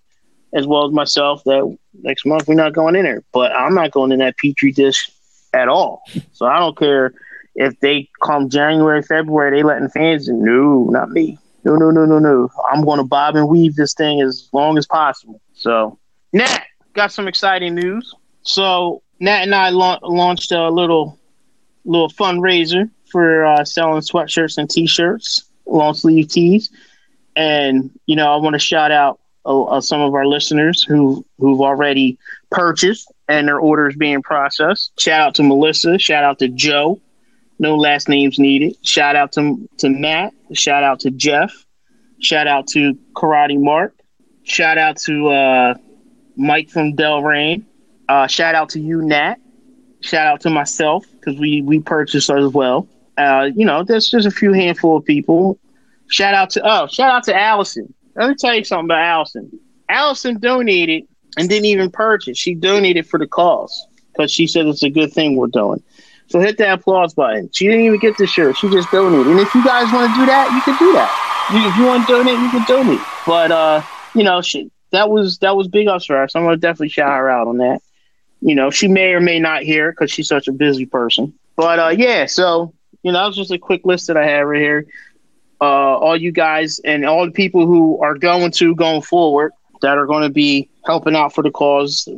as well as myself, that next month we're not going in there. But I'm not going in that petri dish at all. So I don't care if they come January, February, they letting fans in. No, not me. No, no, no, no, no. I'm going to bob and weave this thing as long as possible. So, Nat, got some exciting news. So Nat and I la- launched a little little fundraiser for uh, selling sweatshirts and T-shirts. long sleeve tees. And you know, I want to shout out uh, uh, some of our listeners who who've already purchased and their orders being processed. Shout out to Melissa. Shout out to Joe. No last names needed. Shout out to to Matt. Shout out to Jeff. Shout out to Karate Mark. Shout out to uh, Mike from Delran. Uh, shout out to you, Nat. Shout out to myself because we we purchased as well. Uh, you know, there's just a few handful of people. Shout out to oh, shout out to Allison. Let me tell you something about Allison. Allison donated and didn't even purchase. She donated for the cause because she said it's a good thing we're doing. So hit that applause button. She didn't even get the shirt. She just donated. And if you guys want to do that, you can do that. You, if you want to donate, you can donate. But uh, you know, she, that was that was big ups for her. So I'm gonna definitely shout her out on that. You know, she may or may not hear because she's such a busy person. But uh, yeah, so you know, that was just a quick list that I have right here. Uh, all you guys and all the people who are going to going forward that are going to be helping out for the cause.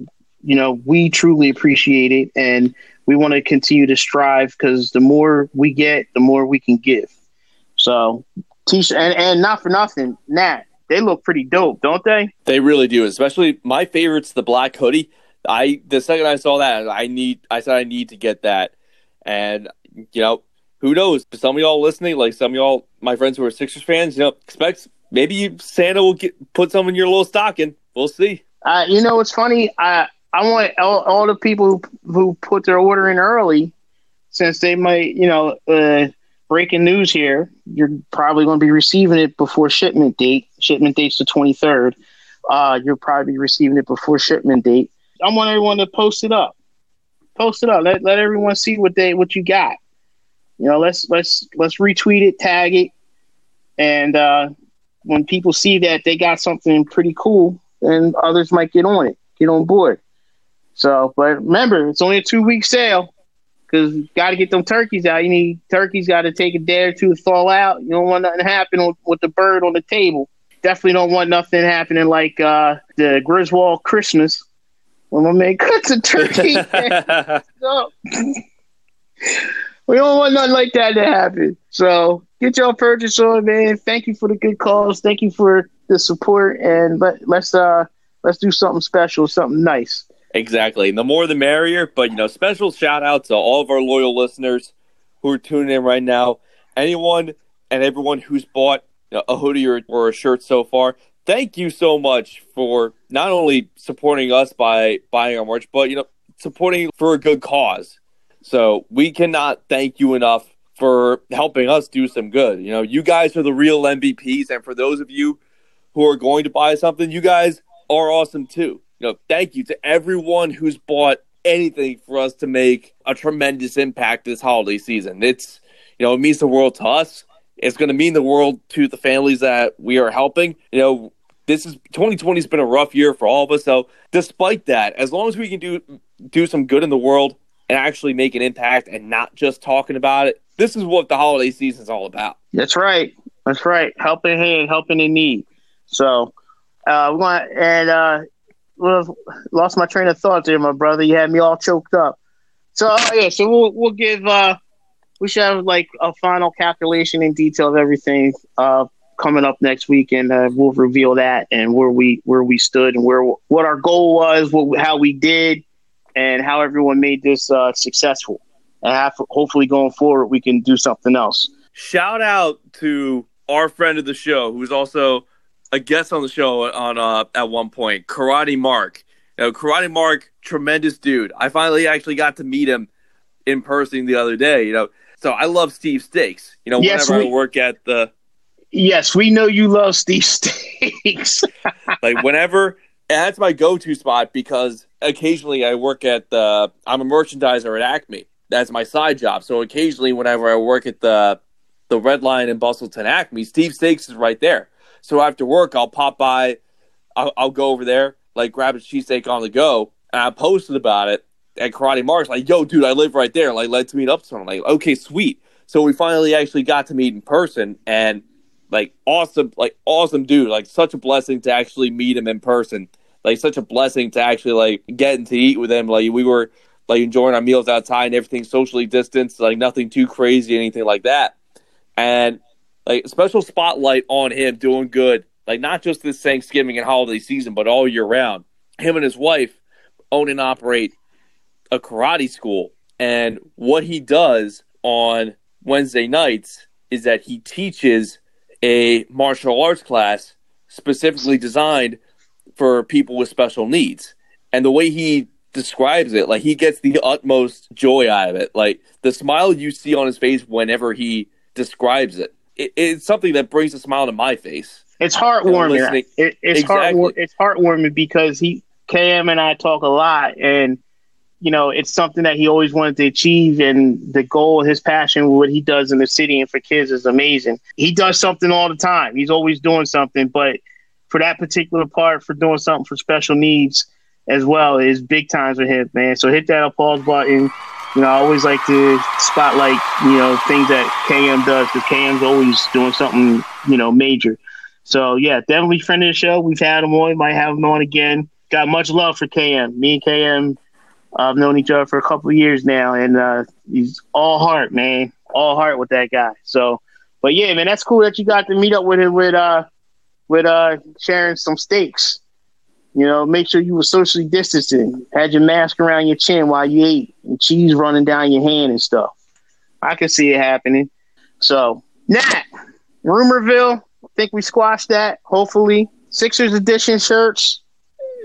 You know, we truly appreciate it, and we want to continue to strive because the more we get, the more we can give. So, t-shirt and, and not for nothing, Nat, they look pretty dope, don't they? They really do. Especially my favorite's the black hoodie. I the second I saw that, I need. I said I need to get that, and you know, who knows? Some of y'all listening, like some of y'all, my friends who are Sixers fans, you know, expect maybe Santa will get put some in your little stocking. We'll see. Uh, you know, it's funny. I I want all, all the people who, who put their order in early, since they might, you know, uh, breaking news here. You're probably going to be receiving it before shipment date. Shipment date's the 23rd. Uh, you'll probably be receiving it before shipment date. I want everyone to post it up. Post it up. Let let everyone see what they what you got. You know, let's let's let's retweet it, tag it, and uh, when people see that they got something pretty cool, then others might get on it, get on board. So, but remember, it's only a two week sale because got to get them turkeys out. You need turkeys got to take a day or two to thaw out. You don't want nothing to happen with, with the bird on the table. Definitely don't want nothing happening like uh, the Griswold Christmas when my man cuts a turkey. so, we don't want nothing like that to happen. So get your purchase on, man. Thank you for the good calls. Thank you for the support, and let, let's uh let's do something special, something nice. Exactly. The more the merrier. But, you know, special shout out to all of our loyal listeners who are tuning in right now. Anyone and everyone who's bought a hoodie or, or a shirt so far, thank you so much for not only supporting us by buying our merch, but, you know, supporting for a good cause. So we cannot thank you enough for helping us do some good. You know, you guys are the real MVPs. And for those of you who are going to buy something, you guys are awesome too you know, thank you to everyone who's bought anything for us to make a tremendous impact this holiday season. It's, you know, it means the world to us. It's going to mean the world to the families that we are helping. You know, this is 2020 has been a rough year for all of us. So, despite that, as long as we can do do some good in the world and actually make an impact and not just talking about it, this is what the holiday season is all about. That's right. That's right. Helping hand, helping in need. So, uh, we want and uh, lost my train of thought there, my brother. You had me all choked up. So uh, yeah, so we'll we'll give uh we should have like a final calculation in detail of everything uh coming up next week, and uh, we'll reveal that and where we where we stood and where what our goal was, what, how we did, and how everyone made this uh, successful. And hopefully going forward, we can do something else. Shout out to our friend of the show, who's also a guest on the show on uh, at one point, Karate Mark. You know, Karate Mark, tremendous dude. I finally actually got to meet him in person the other day. You know, so I love Steve Steaks. You know, Yes, whenever we- I work at the Yes, we know you love Steve Steaks. like whenever that's my go-to spot because occasionally I work at the I'm a merchandiser at Acme. That's my side job. So occasionally whenever I work at the the Red Line in Bustleton Acme, Steve Steaks is right there. So after work I'll pop by I'll, I'll go over there, like grab a cheesesteak on the go, and I posted about it at Karate Marks, like, yo, dude, I live right there. Like, let's meet up sometime. Like, okay, sweet. So we finally actually got to meet in person and like awesome, like awesome dude. Like such a blessing to actually meet him in person. Like such a blessing to actually like getting to eat with him. Like we were like enjoying our meals outside and everything socially distanced, like nothing too crazy, anything like that. And like special spotlight on him doing good, like not just this Thanksgiving and holiday season, but all year round. Him and his wife own and operate a karate school, and what he does on Wednesday nights is that he teaches a martial arts class specifically designed for people with special needs. And the way he describes it, like he gets the utmost joy out of it. Like the smile you see on his face whenever he describes it, it it's something that brings a smile to my face. It's heartwarming. It, it's Exactly. it's heartwarming because he KM and I talk a lot, and you know it's something that he always wanted to achieve, and the goal, his passion, what he does in the city and for kids is amazing. He does something all the time. He's always doing something, but for that particular part, for doing something for special needs as well, is big times with him, man. So hit that applause button. You know, I always like to spotlight, you know, things that KM does because KM's always doing something, you know, major. So yeah, definitely friend of the show. We've had him on, might have him on again. Got much love for KM. Me and KM, I've known each other for a couple of years now, and uh, he's all heart, man, all heart with that guy. So, but yeah, man, that's cool that you got to meet up with him with uh with uh sharing some steaks. You know, make sure you were socially distancing. Had your mask around your chin while you ate, and cheese running down your hand and stuff. I could see it happening. So, Nat, Rumorville, I think we squashed that. Hopefully, Sixers edition shirts.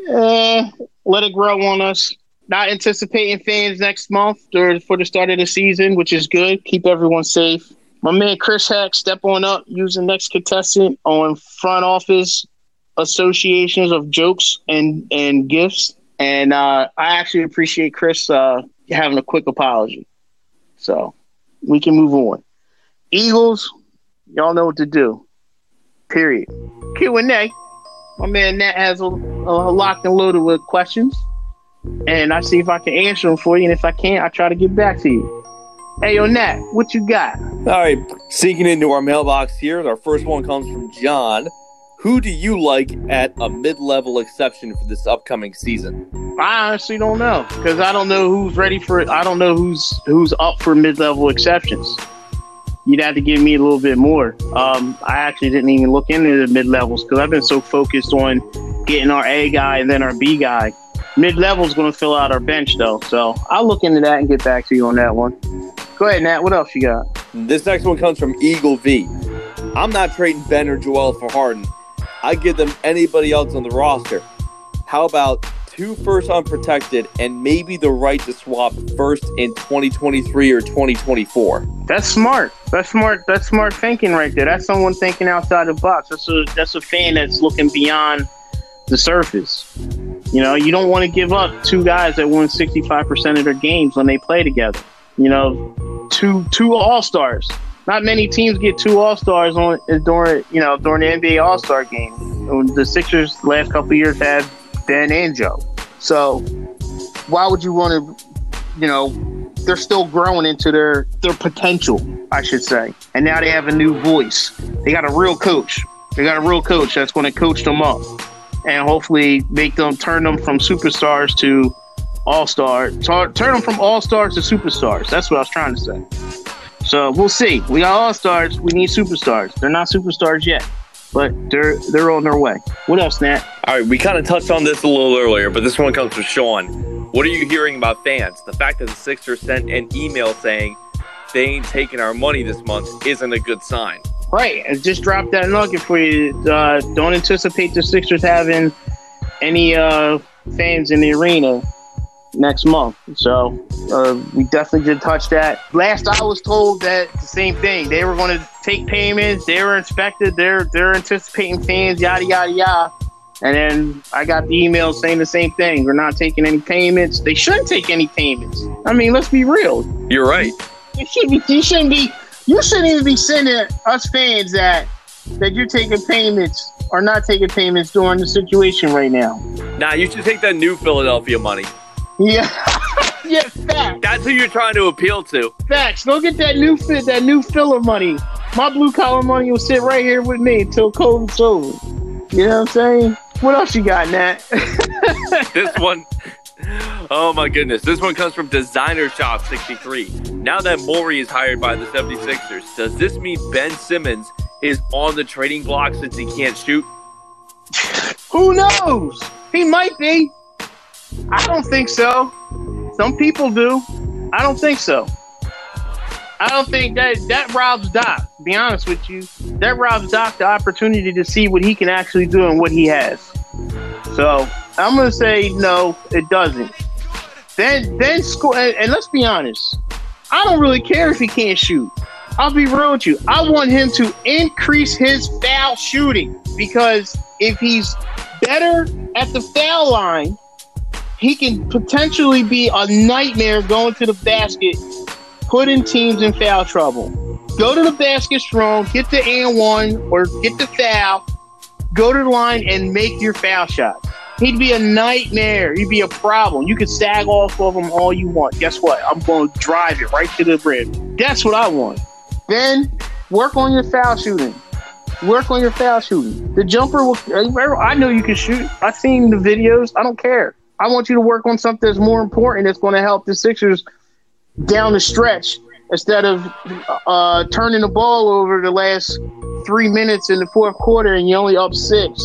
Eh, let it grow on us. Not anticipating fans next month or for the start of the season, which is good. Keep everyone safe. My man Chris Heck, step on up, use the next contestant on front office associations of jokes and and gifts. And uh, I actually appreciate Chris uh, having a quick apology. So we can move on. Eagles, y'all know what to do. Period. Q and A. My man Nat has a, a locked and loaded with questions, and I see if I can answer them for you. And if I can't, I try to get back to you. Hey, yo, Nat, what you got? All right, sinking into our mailbox here. Our first one comes from John. Who do you like at a mid-level exception for this upcoming season? I honestly don't know because I don't know who's ready for it. I don't know who's who's up for mid-level exceptions. You'd have to give me a little bit more. Um, I actually didn't even look into the mid levels because I've been so focused on getting our A guy and then our B guy. Mid level is going to fill out our bench though, so I'll look into that and get back to you on that one. Go ahead, Nat. What else you got? This next one comes from Eagle V. I'm not trading Ben or Joel for Harden. I give them anybody else on the roster. How about two first unprotected and maybe the right to swap first in 2023 or 2024? That's smart. That's smart. That's smart thinking right there. That's someone thinking outside the box. That's a that's a fan that's looking beyond the surface. You know, you don't want to give up two guys that won 65% of their games when they play together. You know, two two all stars. Not many teams get two all stars on during you know during the NBA All Star game. The Sixers last couple years had Ben and Joe. So why would you want to? You know, they're still growing into their their potential, I should say. And now they have a new voice. They got a real coach. They got a real coach that's going to coach them up and hopefully make them turn them from superstars to all stars. Turn them from all stars to superstars. That's what I was trying to say. So we'll see. We got all stars. We need superstars. They're not superstars yet, but they're they're on their way. What else, Nat? All right, we kind of touched on this a little earlier, but this one comes from Sean. What are you hearing about fans? The fact that the Sixers sent an email saying they ain't taking our money this month isn't a good sign. Right. I just dropped that nugget for you. Uh, don't anticipate the Sixers having any uh, fans in the arena next month. So uh, we definitely did touch that. Last I was told that the same thing. They were going to take payments. They were inspected. They're they're anticipating fans. Yada yada yada. And then I got the email saying the same thing. We're not taking any payments. They shouldn't take any payments. I mean, let's be real. You're right. You should be. You shouldn't be. You shouldn't even be sending us fans that that you're taking payments or not taking payments during the situation right now. Nah, you should take that new Philadelphia money. Yeah, yeah, facts. That's who you're trying to appeal to. Facts. Go get that new fit, that new Phila money. My blue collar money will sit right here with me until COVID's over. You know what I'm saying? What else you got, Nat? this one Oh my goodness. This one comes from Designer Shop 63. Now that Morey is hired by the 76ers, does this mean Ben Simmons is on the trading block since he can't shoot? Who knows? He might be. I don't think so. Some people do. I don't think so. I don't think that that robs Doc. Be honest with you, that robs Doc the opportunity to see what he can actually do and what he has. So I'm gonna say no, it doesn't. Then then school and, and let's be honest. I don't really care if he can't shoot. I'll be real with you. I want him to increase his foul shooting because if he's better at the foul line, he can potentially be a nightmare going to the basket, putting teams in foul trouble. Go to the basket strong, get the and one or get the foul, go to the line and make your foul shot. He'd be a nightmare. He'd be a problem. You could sag off of him all you want. Guess what? I'm going to drive it right to the rim. That's what I want. Then work on your foul shooting. Work on your foul shooting. The jumper will. I know you can shoot. I've seen the videos. I don't care. I want you to work on something that's more important. That's going to help the Sixers down the stretch instead of uh, turning the ball over the last three minutes in the fourth quarter and you're only up six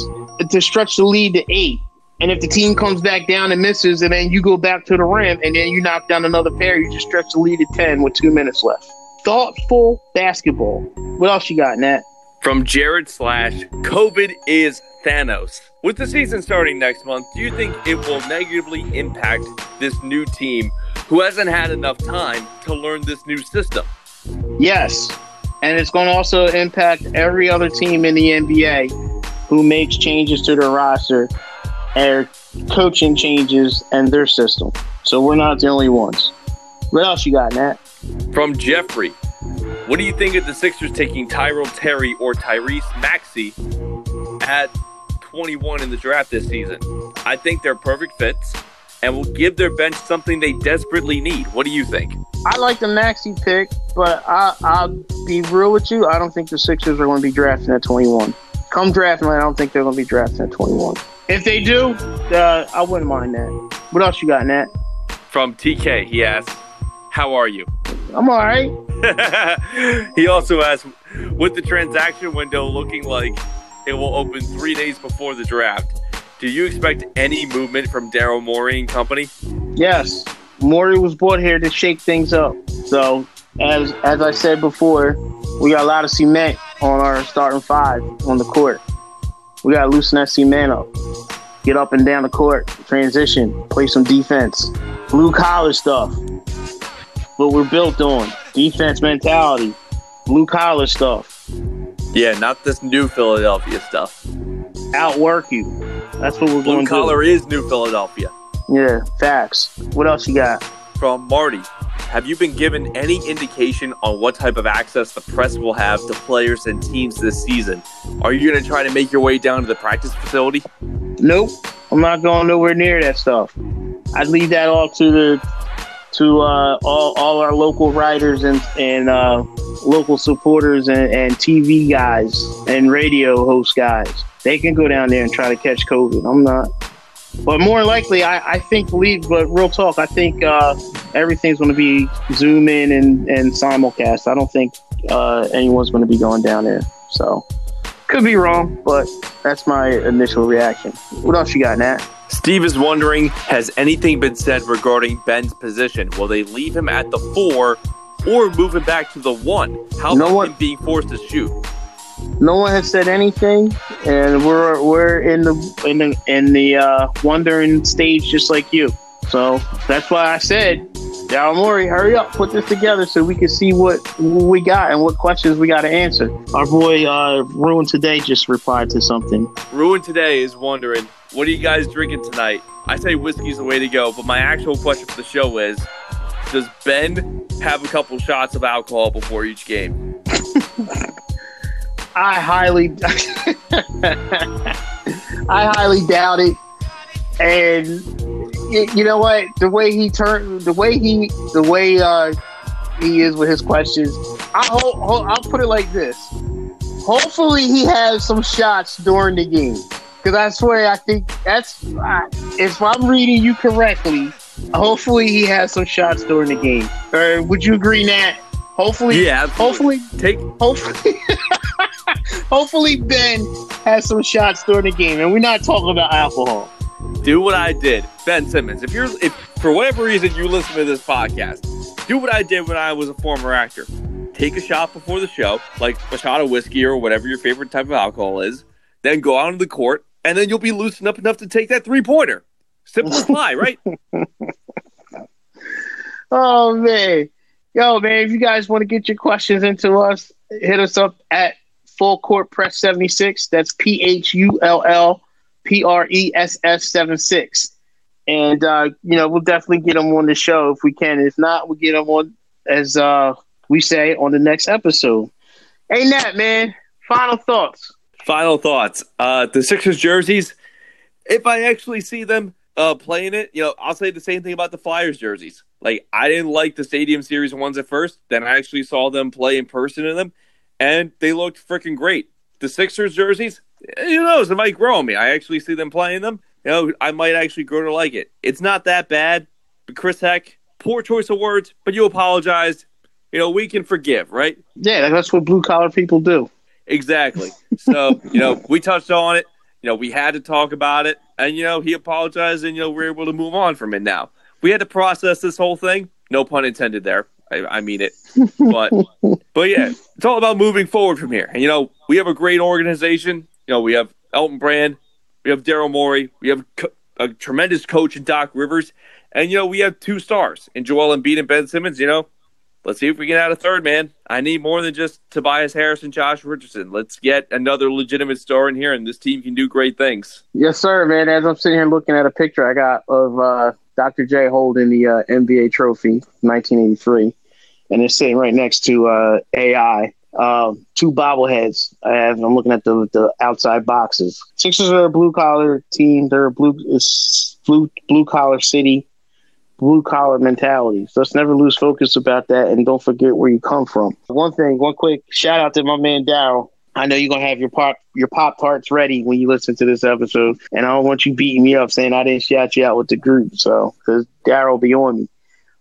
to stretch the lead to eight. And if the team comes back down and misses, and then you go back to the rim, and then you knock down another pair, you just stretch the lead to ten with two minutes left. Thoughtful basketball. What else you got, Nat? From Jared Slash, COVID is Thanos. With the season starting next month, do you think it will negatively impact this new team who hasn't had enough time to learn this new system? Yes. And it's going to also impact every other team in the NBA who makes changes to their roster and coaching changes and their system. So we're not the only ones. What else you got, Nat? From Jeffrey, what do you think of the Sixers taking Tyrell Terry or Tyrese Maxey at 21 in the draft this season? I think they're perfect fits and will give their bench something they desperately need. What do you think? I like the Maxey pick, but I, I'll be real with you. I don't think the Sixers are going to be drafting at 21. Come draft night, I don't think they're going to be drafting at 21. If they do, uh, I wouldn't mind that. What else you got, Nat? From TK, he asks, How are you? I'm all right. he also asks, With the transaction window looking like it will open three days before the draft, do you expect any movement from Daryl Morey and company? Yes. Morey was brought here to shake things up. So, as as I said before, we got a lot of cement on our starting five on the court. We got to loosen that cement up. Get up and down the court, transition, play some defense, blue collar stuff. What we're built on defense mentality, blue collar stuff. Yeah, not this new Philadelphia stuff. Outwork you. That's what we're Blue going to collar is New Philadelphia. Yeah, facts. What else you got? From Marty, have you been given any indication on what type of access the press will have to players and teams this season? Are you going to try to make your way down to the practice facility? Nope. I'm not going nowhere near that stuff. I'd leave that all to the to uh, all, all our local writers and and uh, local supporters and, and TV guys and radio host guys. They can go down there and try to catch COVID. I'm not. But more likely, I, I think believe. But real talk, I think uh, everything's going to be Zoom in and and simulcast. I don't think uh, anyone's going to be going down there. So could be wrong, but that's my initial reaction. What else you got, Nat? Steve is wondering Has anything been said regarding Ben's position? Will they leave him at the four or move him back to the one? How No about one- him being forced to shoot? No one has said anything, and we're we're in the in the in the uh, wondering stage, just like you. So that's why I said, Daryl Morey, hurry up, put this together so we can see what, we got and what questions we got to answer. Our boy uh, Ruin today just replied to something. Ruin today is wondering What are you guys drinking tonight? I say whiskey's the way to go, but my actual question for the show is Does Ben have a couple shots of alcohol before each game? I highly, I highly doubt it. And you know what? The way he turned, the way he, the way uh, he is with his questions, I hope, ho- I'll put it like this. Hopefully, he has some shots during the game. Because I swear, I think that's uh, if I'm reading you correctly. Hopefully, he has some shots during the game. Or would you agree, Nat? Hopefully, Yeah, absolutely. hopefully, take hopefully, hopefully Ben has some shots during the game, and we're not talking about alcohol. Do what I did, Ben Simmons. If you're, if for whatever reason you listen to this podcast, do what I did when I was a former actor. Take a shot before the show, like a shot of whiskey or whatever your favorite type of alcohol is. Then go out on the court, and then you'll be loosened up enough to take that three pointer. Simple as pie, right? Oh man, yo man, if you guys want to get your questions into us, hit us up at Full Court Press seventy six. That's P H U L L P R E S S seven six, and uh, you know we'll definitely get them on the show if we can. If not, we'll get them on as uh, we say on the next episode. Hey Nat, man, final thoughts. Final thoughts. Uh, the Sixers jerseys. If I actually see them uh, playing it, you know, I'll say the same thing about the Flyers jerseys. Like I didn't like the Stadium Series ones at first. Then I actually saw them play in person in them, and they looked freaking great. The Sixers jerseys, Eh, who knows? It might grow on me. I actually see them playing them. You know, I might actually grow to like it. It's not that bad. But Chris Heck, poor choice of words, but you apologized. You know, we can forgive, right? Yeah, that's what blue collar people do. Exactly. So, you know, we touched on it. You know, we had to talk about it. And, you know, he apologized and, you know, we're able to move on from it now. We had to process this whole thing. No pun intended there. I, I mean it. But, but yeah, it's all about moving forward from here. And, you know, we have a great organization. You know, we have Elton Brand, we have Daryl Morey, we have co- a tremendous coach in Doc Rivers. And, you know, we have two stars in Joel Embiid and Ben Simmons. You know, let's see if we can add a third man. I need more than just Tobias Harris and Josh Richardson. Let's get another legitimate star in here, and this team can do great things. Yes, sir, man. As I'm sitting here looking at a picture I got of uh, Dr. J holding the uh, NBA trophy, 1983, and it's sitting right next to uh, AI. Um, two bobbleheads. I have, I'm looking at the the outside boxes. Sixers are a blue collar team. They're a blue blue blue collar city blue collar mentality. So let's never lose focus about that and don't forget where you come from. One thing, one quick shout out to my man Daryl. I know you're gonna have your pop your pop tarts ready when you listen to this episode, and I don't want you beating me up saying I didn't shout you out with the group. So because Daryl be on me,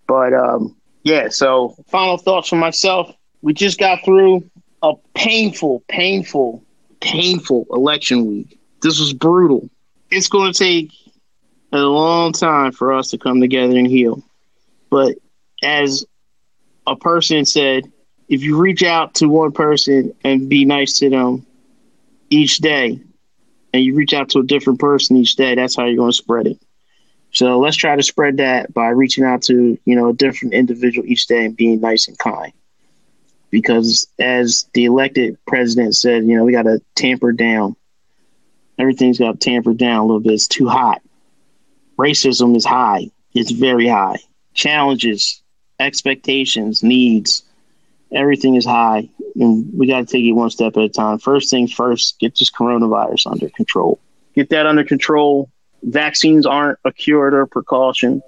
but um, yeah. So final thoughts for myself. We just got through a painful, painful, painful election week. This was brutal. It's going to take a long time for us to come together and heal. But as a person said, if you reach out to one person and be nice to them each day, and you reach out to a different person each day, that's how you're going to spread it. So let's try to spread that by reaching out to you know a different individual each day and being nice and kind. Because as the elected president said, you know we got to tamper down. Everything's got to tamper down a little bit. It's too hot racism is high. It's very high. Challenges, expectations, needs, everything is high. And we got to take it one step at a time. First things first, get this coronavirus under control. Get that under control. Vaccines aren't a cure or a precaution.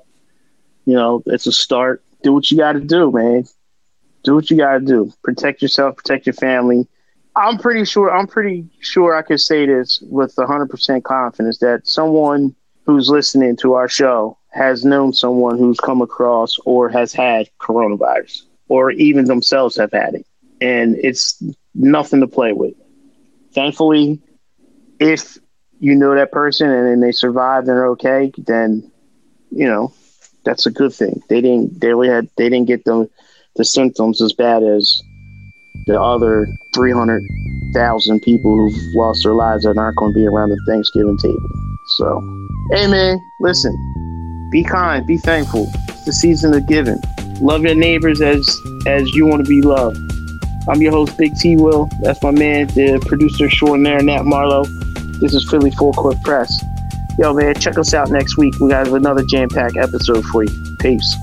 You know, it's a start. Do what you got to do, man. Do what you got to do. Protect yourself, protect your family. I'm pretty sure. I'm pretty sure I could say this with 100% confidence that someone who's listening to our show has known someone who's come across or has had coronavirus or even themselves have had it. And it's nothing to play with. Thankfully, if you know that person and then they survived and are okay, then you know that's a good thing. They didn't they really had they didn't get the the symptoms as bad as the other three hundred thousand people who've lost their lives that aren't going to be around the Thanksgiving table. So Hey man, listen. Be kind, be thankful. It's the season of giving. Love your neighbors as as you want to be loved. I'm your host, Big T Will. That's my man, the producer extraordinaire, Nat Marlowe. This is Philly Full Court Press. Yo, man, check us out next week. We got another jam packed episode for you. Peace.